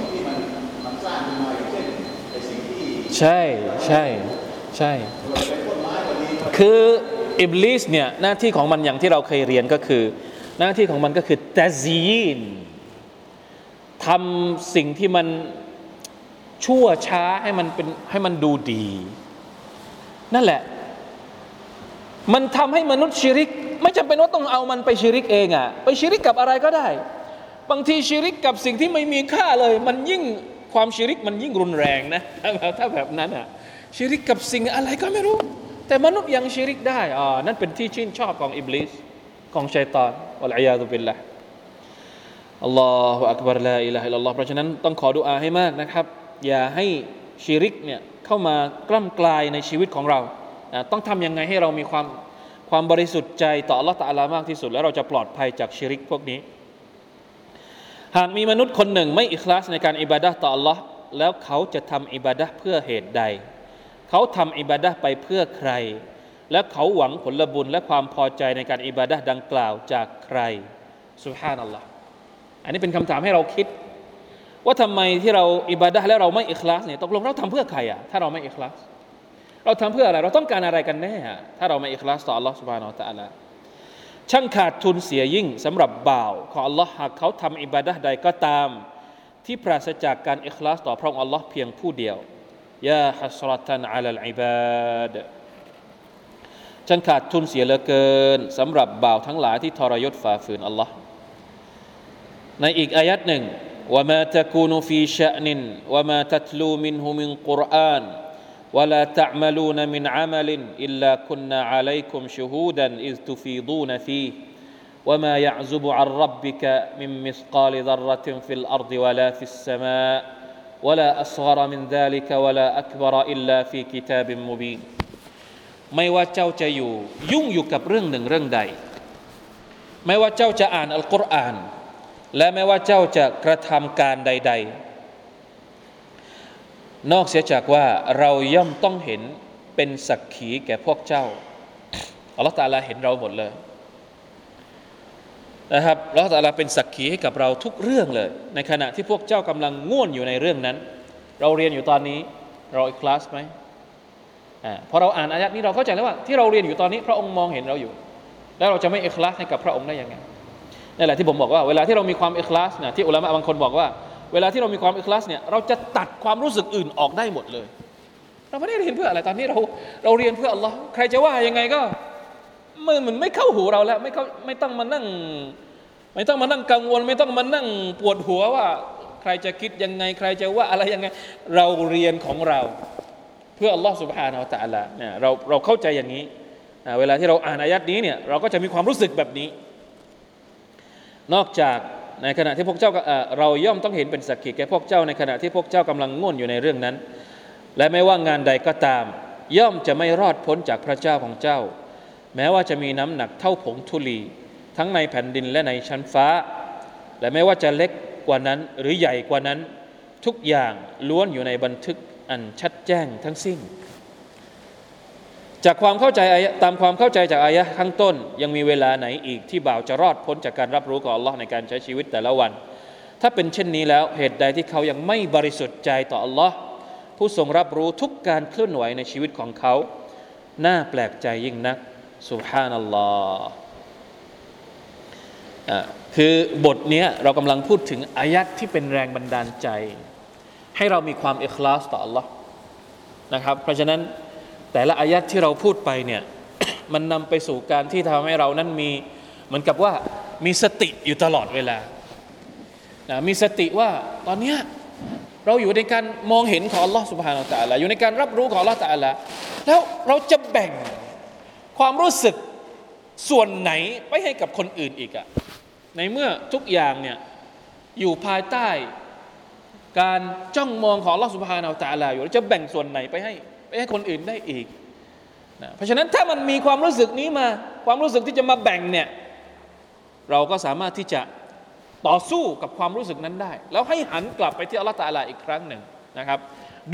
งขึ้นมาย่างช่นไอ้สิ่งที่ใช่ใช่ใช่ คืออิบลิสเนี่ยหน้าที่ของมันอย่างที่เราเคยเรียนก็คือ หน้าที่ของมันก็คือแตซีนทำสิ่งที่มันชั่วช้าให้มันเป็นให้มันดูดี นั่นแหละ มันทำให้มนุษย์ชิริก ไม่จำเป็นว่าต้องเอามันไปชิริกเองอะไปชิริกกับอะไรก็ได้ บางทีชิริกกับสิ่งที่ไม่มีค่าเลย มันยิ่งความชิริกมันยิ่งรุนแรงนะถ้าแบบนั้นอะชิริกกับสิ่งอะไรก็ไม่รู้ แต่มนุษย์ยังชิริกได้อ่านั่นเป็นที่ชื่นชอบของอิบลิสของชัยตอนالعياذ بالله الله أكبر لا إله إلا اللهเพราะฉะนั้นต้องขอดุอาให้มากนะครับ อย่าให้ชิริกเนี่ยเข้ามากล้ำกรายในชีวิตของเรา ต้องทำยังไงให้เรามีความความบริสุทธิ์ใจต่อ Allah ตะอาลามากที่สุด แล้วเราจะปลอดภัยจากชิริกพวกนี้ หากมีมนุษย์คนหนึ่งไม่อิคลาสในการอิบาดะต่อ Allah แล้วเขาจะทำอิบาดะเพื่อเหตุใด เขาทำอิบาดะไปเพื่อใคร และเขาหวังผลบุญและความพอใจในการอิบาดะดังกล่าวจากใครสุภานัลลอฮ์อันนี้เป็นคำถามให้เราคิด ว่าทำไมที่เราอิบาดะแล้วเราไม่อิคลาสเนี่ยตกลงเราทำเพื่อใครอะถ้าเราไม่อิคลาส เราทำเพื่ออะไรเราต้องการอะไรกันแน่อะถ้าเราไม่อิคลาสต่อ Allah سبحانه และ تعالى ช่างขาดทุนเสียยิ่งสำหรับบ่าวของ Allah หากเขาทำอิบาดะห์ใดก็ตาม ที่ปราศจากการอิคลาสต่อพระองค์ Allah เพียงผู้เดียวยาฮัสรตันอัลลอิบาดช่างขาดทุนเสียเหลือเกินสำหรับบ่าวทั้งหลายที่ทรยศฝ่าฝืน Allah ในอีกอายัดหนึ่ง وما تكون في شأن وما تتلو منه من قرآن ولا تعملون من عمل إلا كنا عليكم شهودا إذ تفيضون فيه وما يعزب عن ربك من مثقال ذرة في الأرض ولا في السماء ولا أصغر من ذلك ولا أكبر إلا في كتاب مبين ไม่ว่าเจ้าจะอยู่ยุ่งอยู่กับเรื่องหนึ่งเรื่องใด ไม่ว่าเจ้าจะอ่านอัลกุรอาน และไม่ว่าเจ้าจะกระทำการใด ๆ นอกเสียจากว่าเราย่อมต้องเห็นเป็นสักขีแก่พวกเจ้าอัลลอฮฺตาลาเห็นเราหมดเลยนะครับอัลลอฮฺตาลาเป็นสักขีให้กับเราทุกเรื่องเลย ในขณะที่พวกเจ้ากำลังง่วนอยู่ในเรื่องนั้น เราเรียนอยู่ตอนนี้เราอีกคลาสไหมอ่าพอเราอ่านอายัดนี้เราเข้าใจแล้วว่าที่เราเรียนอยู่ตอนนี้ พระองค์มองเห็นเราอยู่ แล้วเราจะไม่เอกลาสให้กับพระองค์ได้ยังไงนั่นแหละที่ผมบอกว่าเวลาที่เรามีความเอกลาสนี่ยที่อุลามะบางคนบอกว่า เวลาที่เรามีความอิคลาสเนี่ยเราจะตัดความรู้สึกอื่นออกได้หมดเลย เราไม่ได้เรียนเพื่ออะไรตอนนี้เราเราเรียนเพื่ออัลลอฮ์ใครจะว่ายังไงก็มันมันไม่เข้าหูเราแล้วไม่เข้าไม่ต้องมานั่ง ไม่ต้องมานั่งกังวล ไม่ต้องมานั่งปวดหัวว่า ใครจะคิดยังไง ใครจะว่าอะไรยังไง เราเรียนของเรา เพื่ออัลลอฮ์สุบฮานาอัลตะลาเนี่ยเราเราเข้าใจอย่างนี้เวลาที่เราอ่านอายัดนี้เนี่ยเราก็จะมีความรู้สึกแบบนี้ นอกจาก ในขณะที่พวกเจ้าเราย่อมต้องเห็นเป็นสักขีแก่พวกเจ้าในขณะที่พวกเจ้ากำลังง่วนอยู่ในเรื่องนั้น และไม่ว่างานใดก็ตาม ย่อมจะไม่รอดพ้นจากพระเจ้าของเจ้า แม้ว่าจะมีน้ำหนักเท่าผงธุลี ทั้งในแผ่นดินและในชั้นฟ้า และไม่ว่าจะเล็กกว่านั้นหรือใหญ่กว่านั้น ทุกอย่างล้วนอยู่ในบันทึกอันชัดแจ้งทั้งสิ้น จากความเข้าใจตามความเข้าใจจากอายะข้างต้น ยังมีเวลาไหนอีกที่บ่าวจะรอดพ้นจากการรับรู้ของ Allah ในการใช้ชีวิตแต่ละวัน ถ้าเป็นเช่นนี้แล้วเหตุใดที่เขายังไม่บริสุทธิ์ใจต่อ Allah ผู้ทรงรับรู้ทุกการเคลื่อนไหวในชีวิตของเขา น่าแปลกใจยิ่งนักสุฮานัลลอฮ์คือบทนี้เรากำลังพูดถึงอายัดที่เป็นแรงบันดาลใจ ให้เรามีความเอกลาสต่อ Allah นะครับเพราะฉะนั้น แต่ละอายัดที่เราพูดไปเนี่ยมันนำไปสู่การที่ทำให้เรานั้นมีเหมือนกับว่ามีสติอยู่ตลอดเวลานะมีสติว่าตอนนี้เราอยู่ในการมองเห็นของ Allah سبحانه และ تعالى อยู่ในการรับรู้ของ Allah تعالى แล้วเราจะแบ่งความรู้สึกส่วนไหนไปให้กับคนอื่นอีกอะในเมื่อทุกอย่างเนี่ยอยู่ภายใต้การจ้องมองของ Allah سبحانه และ تعالى อยู่จะแบ่งส่วนไหนไปให้ ให้คนอื่นได้อีกนะเพราะฉะนั้นถ้ามันมีความรู้สึกนี้มา ความรู้สึกที่จะมาแบ่งเนี่ยเราก็สามารถที่จะต่อสู้กับความรู้สึกนั้นได้ แล้วให้หันกลับไปที่อัลลอฮฺตาลาอีกครั้งหนึ่งนะครับ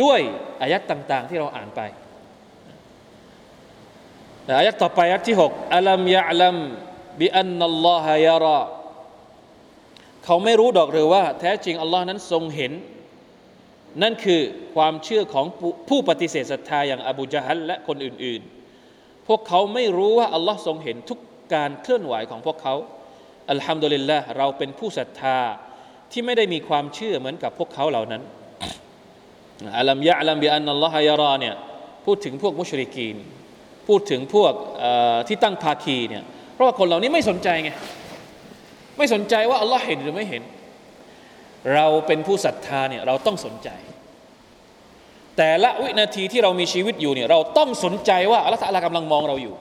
ด้วยอายัดต่าง ๆ ที่เราอ่านไปอายัดต่อไปอายัดที่6อัลัมยะลัมบิอันนัลลอฮะยาราเขาไม่รู้ดอกหรือว่า แท้จริงอัลลอฮ์นั้นทรงเห็น นั่นคือความเชื่อของผู้ปฏิเสธศรัทธาอย่างอบูจาฮัลและคนอื่นๆ พวกเขาไม่รู้ว่า อัลลอฮ์ทรงเห็นทุกการเคลื่อนไหวของพวกเขาอัลฮัมดุลิลละเราเป็นผู้ศรัทธาที่ไม่ได้มีความเชื่อเหมือนกับพวกเขาเหล่านั้นอัลัมยะลัมบิอันนัลลอฮยารอเนี่ยพูดถึงพวกมุชริกีน พูดถึงพวกที่ตั้งภาคีเนี่ยเพราะว่าคนเหล่านี้ไม่สนใจไง ไม่สนใจว่าอัลลอฮ์เห็นหรือไม่เห็น เราเป็นผู้ศรัทธาเนี่ยเราต้องสนใจ แต่ละวินาทีที่เรามีชีวิตอยู่เนี่ยเราต้องสนใจว่าอัลลอฮฺกำลังมองเราอยู่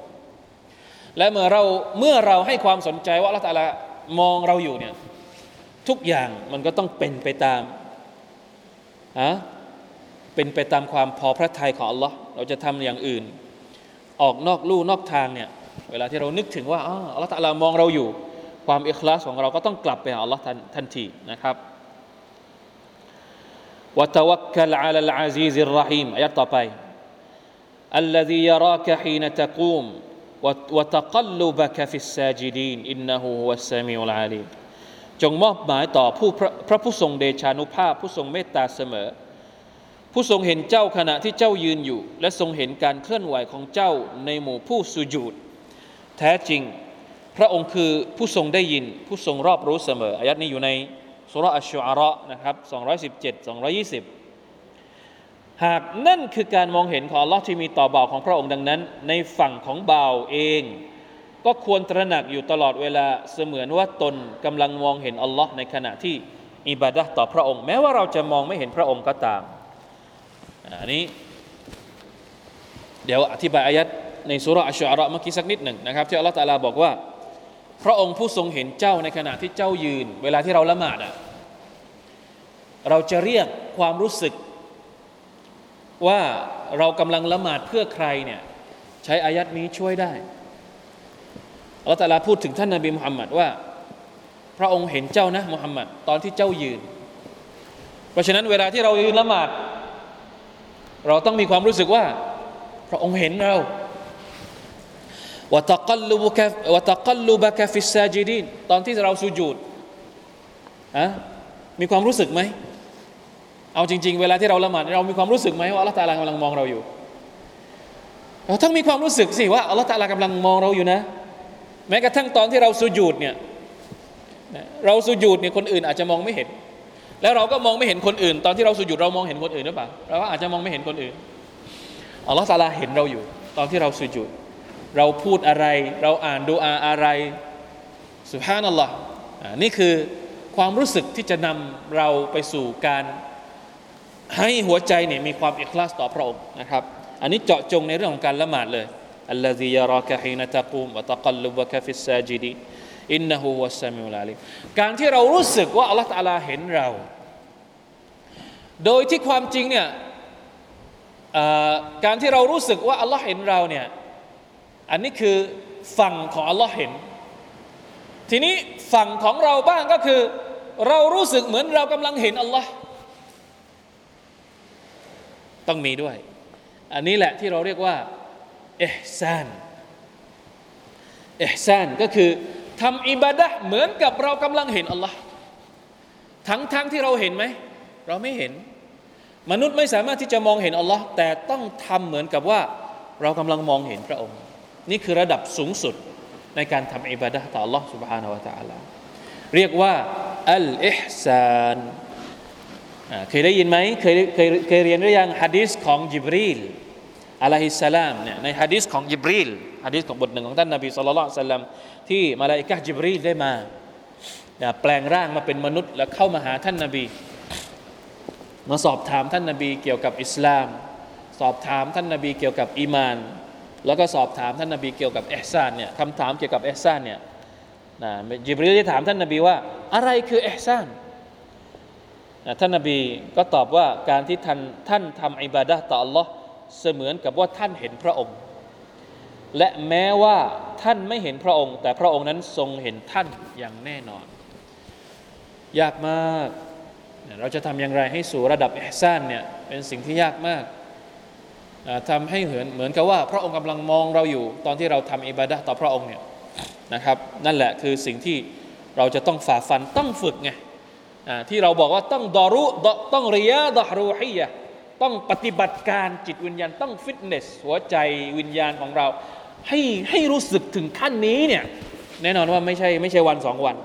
และเมื่อเราเมื่อเราให้ความสนใจว่าอัลลอฮฺมองเราอยู่เนี่ยทุกอย่างมันก็ต้องเป็นไปตามอะเป็นไปตามความพอพระทัยของอัลลอฮ์เราจะทำอย่างอื่น ออกนอกลู่นอกทางเนี่ยเวลาที่เรานึกถึงว่าอัลลอฮฺมองเราอยู่ ความอิคลาสของเราก็ต้องกลับไปหาอัลลอฮ์ทันทีนะครับ وتوكل على العزيز الرحيم อายะต่อไป الذي يراك حين تقوم وتقلبك في الساجدين إنه هو السميع العليم จงมอบหมายต่อผู้พระผู้ทรงเดชานุภาพผู้ทรงเมตตาเสมอ ผู้ทรงเห็นเจ้าขณะที่เจ้ายืนอยู่ และทรงเห็นการเคลื่อนไหวของเจ้าในหมู่ผู้สุญูดแท้จริง พระองค์คือผู้ทรงได้ยิน ผู้ทรงรอบรู้เสมออายัดนี้อยู่ใน สุรอัชชุอาระนะครับ217 220 หากนั่นคือการมองเห็นของ Allah ที่มีต่อบ่าวของพระองค์ดังนั้น ในฝั่งของบ่าวเอง ก็ควรตระหนักอยู่ตลอดเวลาเสมือนว่าตนกำลังมองเห็นอัลลอฮ์ในขณะที่อิบาดะต่อพระองค์ แม้ว่าเราจะมองไม่เห็นพระองค์ก็ตามอันนี้ เดี๋ยวอธิบายอายัดในสุรอัชชุอาระเมื่อกี้สักนิดหนึ่งนะครับที่อัลลอฮ์ตาลาบอกว่า พระองค์ผู้ทรงเห็นเจ้าในขณะที่เจ้ายืน เวลาที่เราละหมาดอะเราจะเรียกความรู้สึก ว่าเรากำลังละหมาดเพื่อใครเนี่ยใช้อายัดนี้ช่วยได้อัลตลาพูดถึงท่านนาบีมุฮัมมัดว่า พระองค์เห็นเจ้านะมุฮัมมัดตอนที่เจ้ายืน เพราะฉะนั้นเวลาที่เรายืนละหมาด เราต้องมีความรู้สึกว่า พระองค์เห็นเรา วะตะกัลลุบกะวะตะกัลลุบกะฟิสซาจิดีนตอนที่เราสุญูดอะมีความรู้สึกไหมเอาจริง ๆ เวลาที่เราละหมาดเรามีความรู้สึกไหมว่าอัลลอฮฺตาลากำลังมองเราอยู่เราต้องมีความรู้สึกสิว่าอัลลอฮฺตาลากำลังมองเราอยู่นะ แม้กระทั่งตอนที่เราสุญูดเนี่ยเราสุญูดเนี่ยคนอื่นอาจจะมองไม่เห็น แล้วเราก็มองไม่เห็นคนอื่น ตอนที่เราสุญูดเรามองเห็นคนอื่นหรือเปล่าเราก็อาจจะมองไม่เห็นคนอื่นอัลลอฮฺตาลาเห็นเราอยู่ ตอนที่เราสุญูด เราพูดอะไร เราอ่านดูอาอะไรสุภานัลลอฮ์นี่คือความรู้สึกที่จะนำเราไปสู่การให้หัวใจเนี่ยมีความอิคลาสต่อพระองค์นะครับ อันนี้เจาะจงในเรื่องของการละหมาดเลยอัลลอฮียารากะฮีนตะกูมวะตะกัลลุบะกะฟิสซาจิดีอินนะฮูวัสซามิอุลาลีมการที่เรารู้สึกว่าالله تعالىเห็นเรา โดยที่ความจริงเนี่ยการที่เรารู้สึกว่าอัลลอฮ์เห็นเราเนี่ย อันนี้คือฝั่งของอัลลอฮ์เห็น ทีนี้ฝั่งของเราบ้างก็คือ เรารู้สึกเหมือนเรากำลังเห็นอัลลอฮ์ต้องมีด้วย อันนี้แหละที่เราเรียกว่าเอฮซานเอฮซานก็คือทำอิบาดะเหมือนกับเรากำลังเห็นอัลลอฮ์ทั้งทั้งที่เราเห็นไหม เราไม่เห็น มนุษย์ไม่สามารถที่จะมองเห็นอัลลอฮ์แต่ต้องทำเหมือนกับว่าเรากำลังมองเห็นพระองค์ นี่คือระดับสูงสุดในการทำอิบาดะต่อ Allah سبحانه และ تعالى เรียกว่าอัลอิฮซานเคยได้ยินไหมเคยเคยเคยเรียนหรือยังฮะดีษของจิบรีลอะลัยฮิสสลามเนี่ยในฮะดีษของจิบรีลฮะดีษของบทหนึ่งของท่านนบีสุลต่านสัลลัมที่มาลาอิกะจิบรีลได้มาแปลงร่างมาเป็นมนุษย์ แล้วเข้ามาหาท่านนบีมาสอบถามท่านนบีเกี่ยวกับอิสลาม สอบถามท่านนบีเกี่ยวกับอีมาน แล้วก็สอบถามท่านนบีเกี่ยวกับเอซานเนี่ยคำถามเกี่ยวกับเอซานเนี่ยนะจิบรีลได้ถามท่านนบีว่าอะไรคือเอซานท่านนบีก็ตอบว่าการที่ท่านท่านทำอิบาดะต่อ Allah เสมือนกับว่าท่านเห็นพระองค์ และแม้ว่าท่านไม่เห็นพระองค์ แต่พระองค์นั้นทรงเห็นท่านอย่างแน่นอน ยากมาก เราจะทำอย่างไรให้สู่ระดับอิฮซานเนี่ยเป็นสิ่งที่ยากมาก ทำให้เหมือนเหมือนกับว่า พระองค์กำลังมองเราอยู่ ตอนที่เราทำอิบาดะต่อพระองค์เนี่ยนะครับ นั่นแหละคือสิ่งที่เราจะต้องฝ่าฟันต้องฝึกไงที่เราบอกว่าต้องดอรุต้องเรียดอรูฮียะต้องปฏิบัติการจิตวิญญาณต้องฟิตเนส หัวใจวิญญาณของเรา ให้ให้รู้สึกถึงขั้นนี้เนี่ยแน่นอนว่าไม่ใช่ไม่ใช่วันสองวัน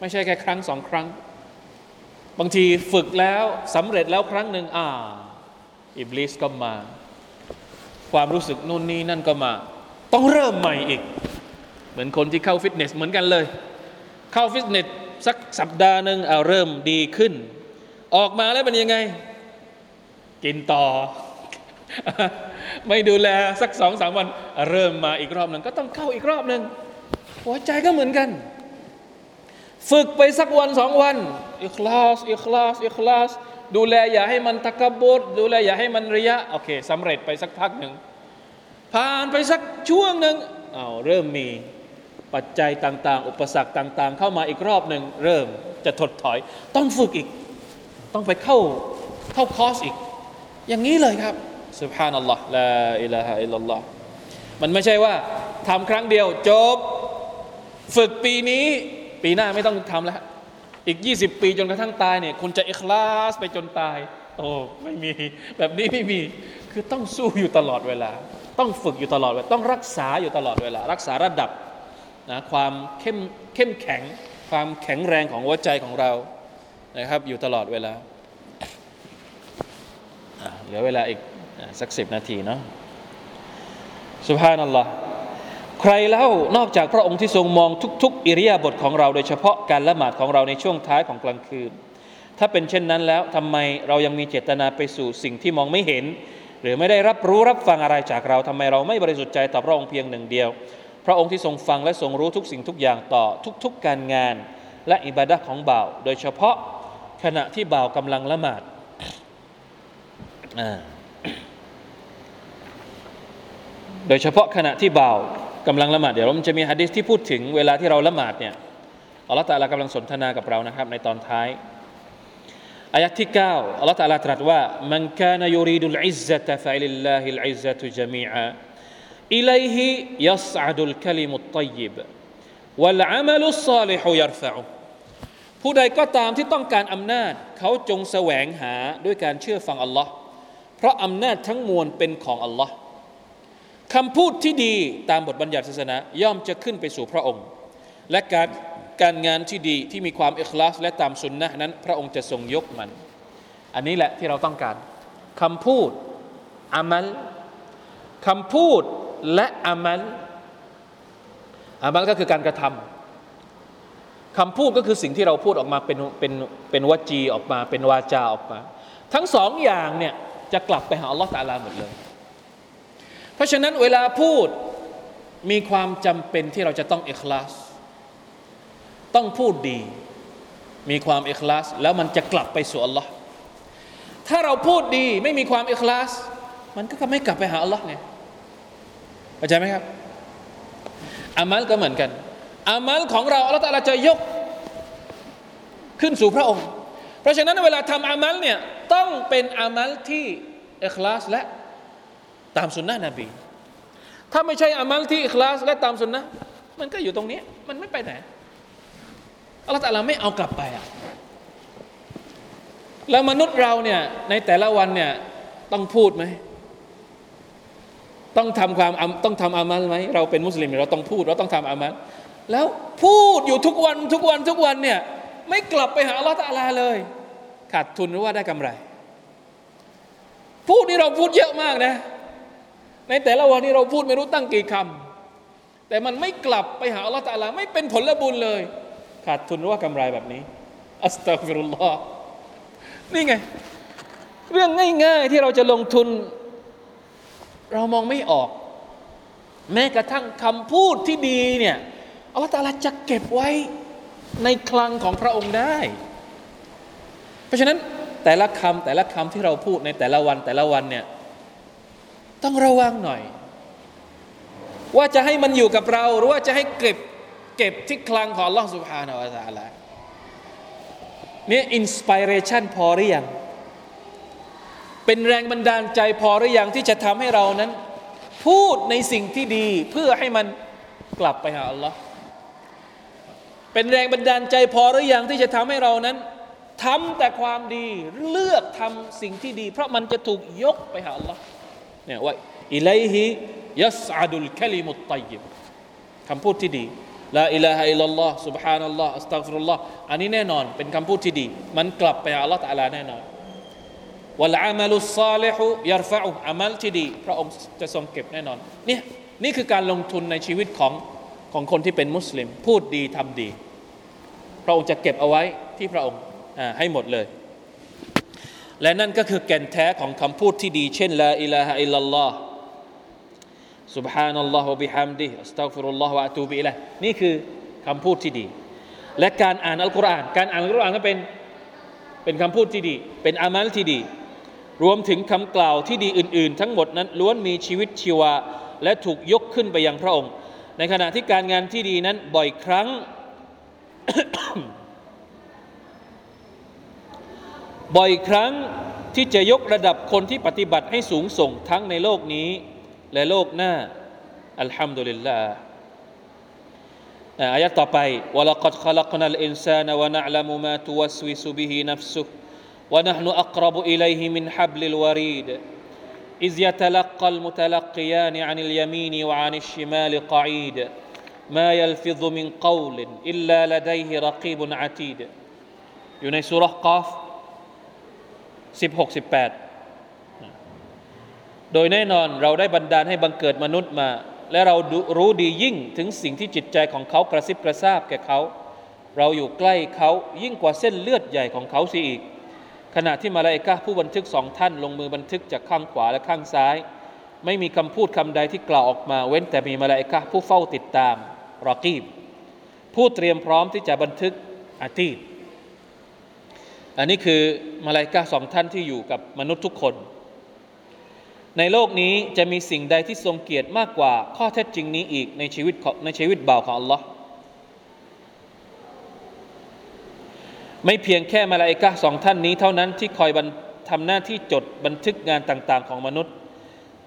ไม่ใช่แค่ครั้งสองครั้ง บางทีฝึกแล้วสำเร็จแล้วครั้งหนึ่งอ่าอิบลิสก็มา ความรู้สึกนู่นนี่นั่นก็มา ต้องเริ่มใหม่อีก เหมือนคนที่เข้าฟิตเนสเหมือนกันเลย เข้าฟิตเนสสักสัปดาห์หนึ่งเอาเริ่มดีขึ้น ออกมาแล้วเป็นยังไง กินต่อ ไม่ดูแลสักสองสามวัน เริ่มมาอีกรอบหนึ่งก็ต้องเข้าอีกรอบหนึ่งหัวใจก็เหมือนกัน ฝึกไปสักวันสองวันอิคลาสอิคลาสอิคลาส ดูแลอย่าให้มันتكبرดูแลอย่าให้มันرياءโอเคสำเร็จไปสักพักหนึ่งผ่านไปสักช่วงหนึ่งเอาเริ่มมีปัจจัยต่าง ๆ อุปสรรคต่าง ๆ เข้ามาอีกรอบหนึ่งเริ่มจะถดถอย ต้องฝึกอีก ต้องไปเข้าเข้าคอร์สอีก อย่างนี้เลยครับسبحان الله لا إله إلا اللهมันไม่ใช่ว่าทำครั้งเดียวจบ ฝึกปีนี้ ปีหน้าไม่ต้องทำแล้ว อีก 20 ปีจนกระทั่งตายเนี่ยคุณจะอิคลาสไปจนตาย โอ้ไม่มี แบบนี้ไม่มีคือต้องสู้อยู่ตลอดเวลา ต้องฝึกอยู่ตลอดเวลาต้องรักษาอยู่ตลอดเวลา รักษาระดับนะความเข้มเข้มแข็ง ความแข็งแรงของหัวใจของเรานะครับ อยู่ตลอดเวลาเหลือเวลาอีกสักสิบนาทีเนาะสุภานัลลอฮ์ ใครเล่านอกจากพระองค์ที่ทรงมองทุก ๆ อิริยาบถของเราโดยเฉพาะการละหมาดของเราในช่วงท้ายของกลางคืน ถ้าเป็นเช่นนั้นแล้วทำไมเรายังมีเจตนาไปสู่สิ่งที่มองไม่เห็น หรือไม่ได้รับรู้รับฟังอะไรจากเราทำไมเราไม่บริสุทธิ์ใจต่อพระองค์เพียงหนึ่งเดียว พระองค์ที่ทรงฟังและทรงรู้ทุกสิ่งทุกอย่างต่อทุก ๆ การงาน และอิบาดะของบ่าว โดยเฉพาะขณะที่บ่าวกำลังละหมาดโดยเฉพาะขณะที่บ่าว กำลังละหมาดเดี๋ยวมันจะมีฮะดิษที่พูดถึงเวลาที่เราละหมาดเนี่ยอัลลอฮฺตาลากำลังสนทนากับเรานะครับ ในตอนท้ายอายะที่9อัลลอฮฺตาลาตรัสว่ามันกานยูรีดุลอิซซะตะฟะลิลลาฮิลอิซซะตุจมีอาอิลัยฮิยัสอดุลคลิมุตตัยิบวัลอามัลุศาลิฮุยัรฟะผู้ใดก็ตามที่ต้องการอำนาจ เขาจงแสวงหาด้วยการเชื่อฟังอัลลอฮ์เพราะอำนาจทั้งมวลเป็นของอัลลอฮ์ คำพูดที่ดีตามบทบัญญัติศาสนาย่อมจะขึ้นไปสู่พระองค์ และการการงานที่ดีที่มีความเอคลาสและตามสุนนะนั้น พระองค์จะทรงยกมัน อันนี้แหละที่เราต้องการคำพูดอามัลคำพูดและอามัลอามัลก็คือการกระทคำพูดก็คือสิ่งที่เราพูดออกมาเป็นเป็นเป็นวจีออกมา เป็นวาจาออกมา ทั้งสองอย่างเนี่ยจะกลับไปหาอัลลอฮฺตะอาลาหมดเลย ราะฉะนั้นเวลาพูดมีความจำเป็นที่เราจะต้องเอิคลาสต้องพูดดี มีความเอิคลาสแล้วมันจะกลับไปสู่อัลลอฮ์ถ้าเราพูดดีไม่มีความเอิคลาสมันก็ไม่กลับไปหาอัลลอฮ์ไงเข้าใจไหมครับอามัลก็เหมือนกันอามัลของเราอัลลอฮ์ตะอาจะยกขึ้นสู่พระองค์ เพราะฉะนั้นเวลาทำอามัลเนี่ยต้องเป็นอามัลที่เอิคลาสและ ตามสุนนะนบี ถ้าไม่ใช่อามัลที่อิคลาสและตามสุนนะมันก็อยู่ตรงนี้ มันไม่ไปไหนอัลลอฮฺตะอาลาไม่เอากลับไปอะแล้วมนุษย์เราเนี่ยในแต่ละวันเนี่ยต้องพูดไหมต้องทำความต้องทำอามัลไหมเราเป็นมุสลิมเราต้องพูดเราต้องทำอามัลแล้วพูดอยู่ทุกวันทุกวันทุกวันเนี่ยไม่กลับไปหาอัลลอฮฺตะอาลาเลย ขาดทุนหรือว่าได้กำไร พูดนี่เราพูดเยอะมากนะ ในแต่ละวันนี้เราพูดไม่รู้ตั้งกี่คำแต่มันไม่กลับไปหาอัลลอฮฺตะอาลาไม่เป็นผลบุญเลย ขาดทุนหรือว่ากำไรแบบนี้ อัสตัฟิรุลลอฮ์นี่ไง เรื่องง่ายๆที่เราจะลงทุน เรามองไม่ออก แม้กระทั่งคำพูดที่ดีเนี่ยอัลลอฮฺตะอาลาจะเก็บไว้ในคลังของพระองค์ได้ เพราะฉะนั้นแต่ละคำแต่ละคำที่เราพูดในแต่ละวันแต่ละวันเนี่ย ต้องระวังหน่อย ว่าจะให้มันอยู่กับเรา หรือว่าจะให้เก็บเก็บที่คลังของ Allah سبحانه และ تعالى นี่อินสปิเรชันพอหรือยังเป็นแรงบันดาลใจพอหรือยังที่จะทำให้เรานั้น พูดในสิ่งที่ดีเพื่อให้มันกลับไปหา Allah เป็นแรงบันดาลใจพอหรือยังที่จะทำให้เรานั้นทำแต่ความดีเลือกทำสิ่งที่ดี เพราะมันจะถูกยกไปหา Allah เนี่ยว่าอิเลฮิยัสอาดุลคลิมุตตัยิบคำพูดที่ดีลาอิลาฮะอิลลัลลอฮ์ سبحان อัลลอฮ์อัสตัฆฟิรุลลอฮ์อันนี้แน่นอนเป็นคำพูดที่ดี มันกลับไปหาอัลลอฮ์ตะอาลาแน่นอนวัลอามัลุสซาลิฮุยัรฟะอุอามัลที่ดี พระองค์จะทรงเก็บแน่นอนเนี่ยนี่คือการลงทุนในชีวิตของของคนที่เป็นมุสลิม พูดดีทำดี พระองค์จะเก็บเอาไว้ที่พระองค์ให้หมดเลย และนั่นก็คือแก่นแท้ของคำพูดที่ดี เช่นลาอิลาฮะอิลลัลลอฮ์ سبحان الله وبحمده استغفر الله واتوب اليه นี่คือคำพูดที่ดี และการอ่านอัลกุรอานการอ่านอัลกุรอานก็เป็นเป็นคำพูดที่ดี เป็นอามัลที่ดี รวมถึงคำกล่าวที่ดีอื่น ๆ ทั้งหมดนั้นล้วนมีชีวิตชีวา และถูกยกขึ้นไปยังพระองค์ ในขณะที่การงานที่ดีนั้นบ่อยครั้ง บ่อยครั้งที่จะยกระดับคนที่ปฏิบัติให้สูงส่งทั้งในโลกนี้ และโลกหน้า อัลฮัมดุลิลลาห์อายะต่อไป وَلَقَدْ خَلَقْنَا الْإِنسَانَ وَنَعْلَمُ مَا تُوَسْوِسُ بِهِ نَفْسُهُ وَنَحْنُ أَقْرَبُ إِلَيْهِ مِنْ حَبْلِ الْوَرِيدِ إِذْ يَتَلَقَّى الْمُتَلَقِّيَانِ عَنِ الْيَمِينِ وَعَنِ الشِّمَالِ قَعِيدٌ ما يلفظ من قول إلا لديه رقيب عتيد อยู่ในสุรกอฟ 16 18 โดยแน่นอนเราได้บันดาลให้บังเกิดมนุษย์มา และเรารู้ดียิ่งถึงสิ่งที่จิตใจของเขากระซิบกระซาบแก่เขา เราอยู่ใกล้เขายิ่งกว่าเส้นเลือดใหญ่ของเขาเสียอีก ขณะที่มาลาอิกะผู้บันทึกสองท่านลงมือบันทึกจากข้างขวาและข้างซ้าย ไม่มีคำพูดคำใดที่กล่าวออกมา เว้นแต่มีมาลาอิกะผู้เฝ้าติดตามรอกีบผู้เตรียมพร้อมที่จะบันทึกอาตีด อันนี้คือมาลาอิกะสองท่านที่อยู่กับมนุษย์ทุกคน ในโลกนี้จะมีสิ่งใดที่ทรงเกียรติมากกว่าข้อเท็จจริงนี้อีกในชีวิตในชีวิตบ่าวของ Allah ไม่เพียงแค่มาลาอิกะสองท่านนี้เท่านั้นที่คอยทำหน้าที่จดบันทึกงานต่างๆ ของมนุษย์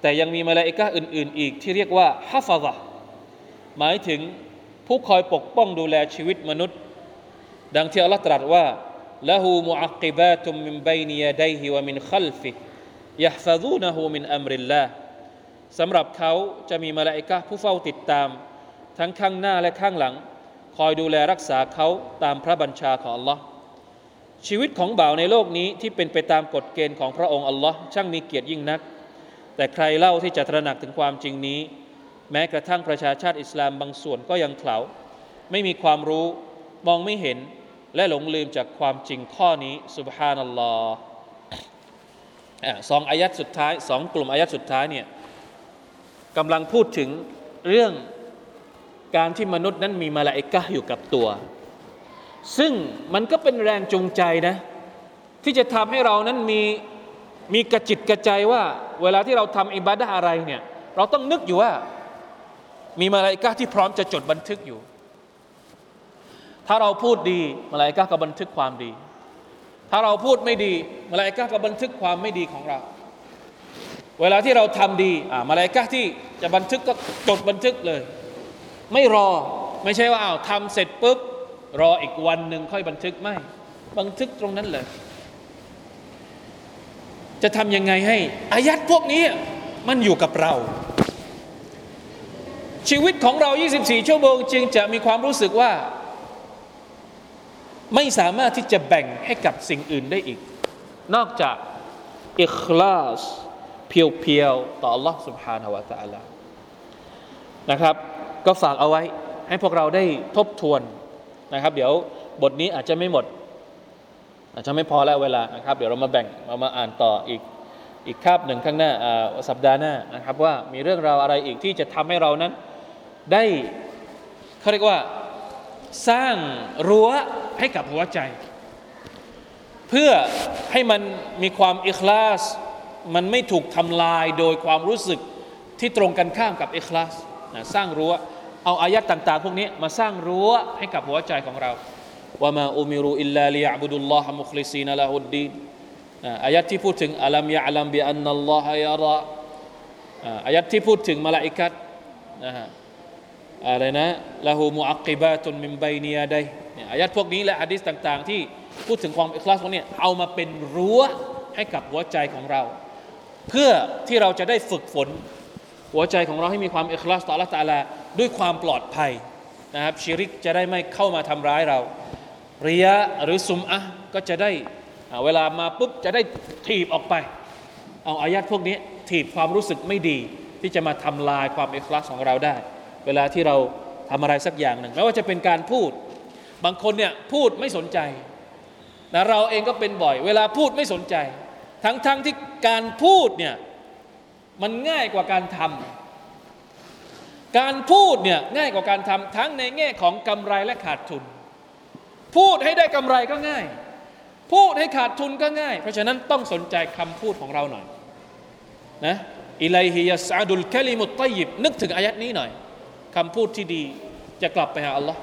แต่ยังมีมาลาอิกะอื่น ๆ อีกที่เรียกว่าฮัฟซะหมายถึงผู้คอยปกป้องดูแลชีวิตมนุษย์ ดังที่อัลลอฮ์ตรัสว่า ละหูมุอักิบาตุมมินบัยนิยาดัยฮิวะมินขัลฟิยะฮฟะซูนะฮูมินอัมริลลาห์สำหรับเขาจะมีมาลาอิกะผู้เฝ้าติดตาม ทั้งข้างหน้าและข้างหลัง คอยดูแลรักษาเขาตามพระบัญชาของ Allah ชีวิตของบ่าวในโลกนี้ที่เป็นไปตามกฎเกณฑ์ของพระองค์อัลลอฮ์ช่างมีเกียรติยิ่งนัก แต่ใครเล่าที่จะตระหนักถึงความจริงนี้ แม้กระทั่งประชาชาติอิสลามบางส่วนก็ยังเขลาไม่มีความรู้มองไม่เห็น และหลงลืมจากความจริงข้อนี้สุบฮานัลลอฮ์สองอายัดสุดท้ายสองกลุ่มอายัดสุดท้ายเนี่ยกำลังพูดถึงเรื่องการที่มนุษย์นั้นมีมาลาอิกะอยู่กับตัว ซึ่งมันก็เป็นแรงจูงใจนะ ที่จะทำให้เรานั้นมีมีกระจิตกระใจว่า เวลาที่เราทำอิบาดะอะไรเนี่ยเราต้องนึกอยู่ว่า มีมาลาอิกะที่พร้อมจะจดบันทึกอยู่ ถ้าเราพูดดีมาลาอิกะห์ก็บันทึกความดี ถ้าเราพูดไม่ดีมาลาอิกะห์ก็บันทึกความไม่ดีของเรา เวลาที่เราทำดีอ่ามาลาอิกะห์ที่จะบันทึกก็จดบันทึกเลย ไม่รอไม่ใช่ว่าอ้าวทำเสร็จปุ๊บรออีกวันหนึ่งค่อยบันทึกไม่ บันทึกตรงนั้นเลย จะทำยังไงให้อายัดพวกนี้มันอยู่กับเรา ชีวิตของเรา 24 ชั่วโมง จึงจะมีความรู้สึกว่า ไม่สามารถที่จะแบ่งให้กับสิ่งอื่นได้อีก นอกจากอิคลาส เพียวๆ ต่อ Allah سبحانه และ تعالى นะครับ ก็ฝากเอาไว้ให้พวกเราได้ทบทวนนะครับ เดี๋ยวบทนี้อาจจะไม่หมด อาจจะไม่พอแล้วเวลานะครับ เดี๋ยวเรามาแบ่งมามาอ่านต่ออีกอีกคาบหนึ่งข้างหน้าอ่าสัปดาห์หน้านะครับ ว่ามีเรื่องราวอะไรอีกที่จะทำให้เรานั้น ได้เขาเรียกว่า สร้างรั้วให้กับหัวใจ เพื่อให้มันมีความอิคลาส มันไม่ถูกทำลายโดยความรู้สึกที่ตรงกันข้ามกับอิคลาสนะสร้างรั้วเอาอายัดต่าง ๆ พวกนี้มาสร้างรั้วให้กับหัวใจของเราว่ามาอุมิรุอิลลาลิยะบุดุลลอฮ์มุคลิซีนละฮุดดีนอายัดที่พูดถึงอัลัมยะลัมบิอันนัลลอฮะยาระอายัดที่พูดถึงมาลาอิกัตนะฮะ อะไรนะละหูมุอักกิบาตุนมิมไบเนียไดเนี่ยอายัดพวกนี้และอะดิษต่าง ๆ ที่พูดถึงความอิคลาสพวกนี้เอามาเป็นรั้วให้กับหัวใจของเรา เพื่อที่เราจะได้ฝึกฝน หัวใจของเราให้มีความอิคลาสต่อ Allah ตาลาด้วยความปลอดภัยนะครับชิริกจะได้ไม่เข้ามาทำร้ายเราเรียหรือซุมอะก็จะได้เวลามาปุ๊บจะได้ถีบออกไป เอาอายัดพวกนี้ถีบความรู้สึกไม่ดี ที่จะมาทำลายความอิคลาสของเราได้ เวลาที่เราทำอะไรสักอย่างหนึ่งไม่ว่าจะเป็นการพูด บางคนเนี่ยพูดไม่สนใจนะเราเองก็เป็นบ่อย เวลาพูดไม่สนใจ ทั้งๆทที่การพูดเนี่ยมันง่ายกว่าการทำการพูดเนี่ยง่ายกว่าการทำทั้งในแง่ของกำไรและขาดทุน พูดให้ได้กำไรก็ง่าย พูดให้ขาดทุนก็ง่าย เพราะฉะนั้นต้องสนใจคำพูดของเราหน่อยนะอิไลฮิยัสอาดุลคลิมุตตยิบนึกถึงอายัดนี้หน่อย คำพูดที่ดีจะกลับไปหาอัลลอฮ์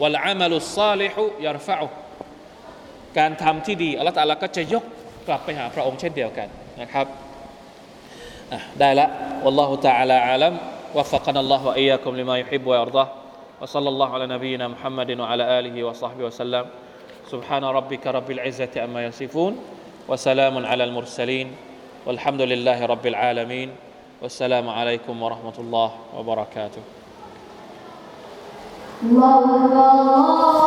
วัลอามัลุสซาลิฮุยารฟะอุการทำที่ดีอัลลอฮ์ตะอาลาก็จะยกกลับไปหาพระองค์เช่นเดียวกันนะครับอ่ะได้ละ والله تعالى أعلم وفقنا الله وإياكم لما يحب ويرضاه وصلى الله على نبينا محمد وعلى آله وصحبه وسلم سبحان ربك رب العزة أما يصفون وسلام على المرسلين والحمد لله رب العالمين والسلام عليكم ورحمة الله وبركاته Love the love.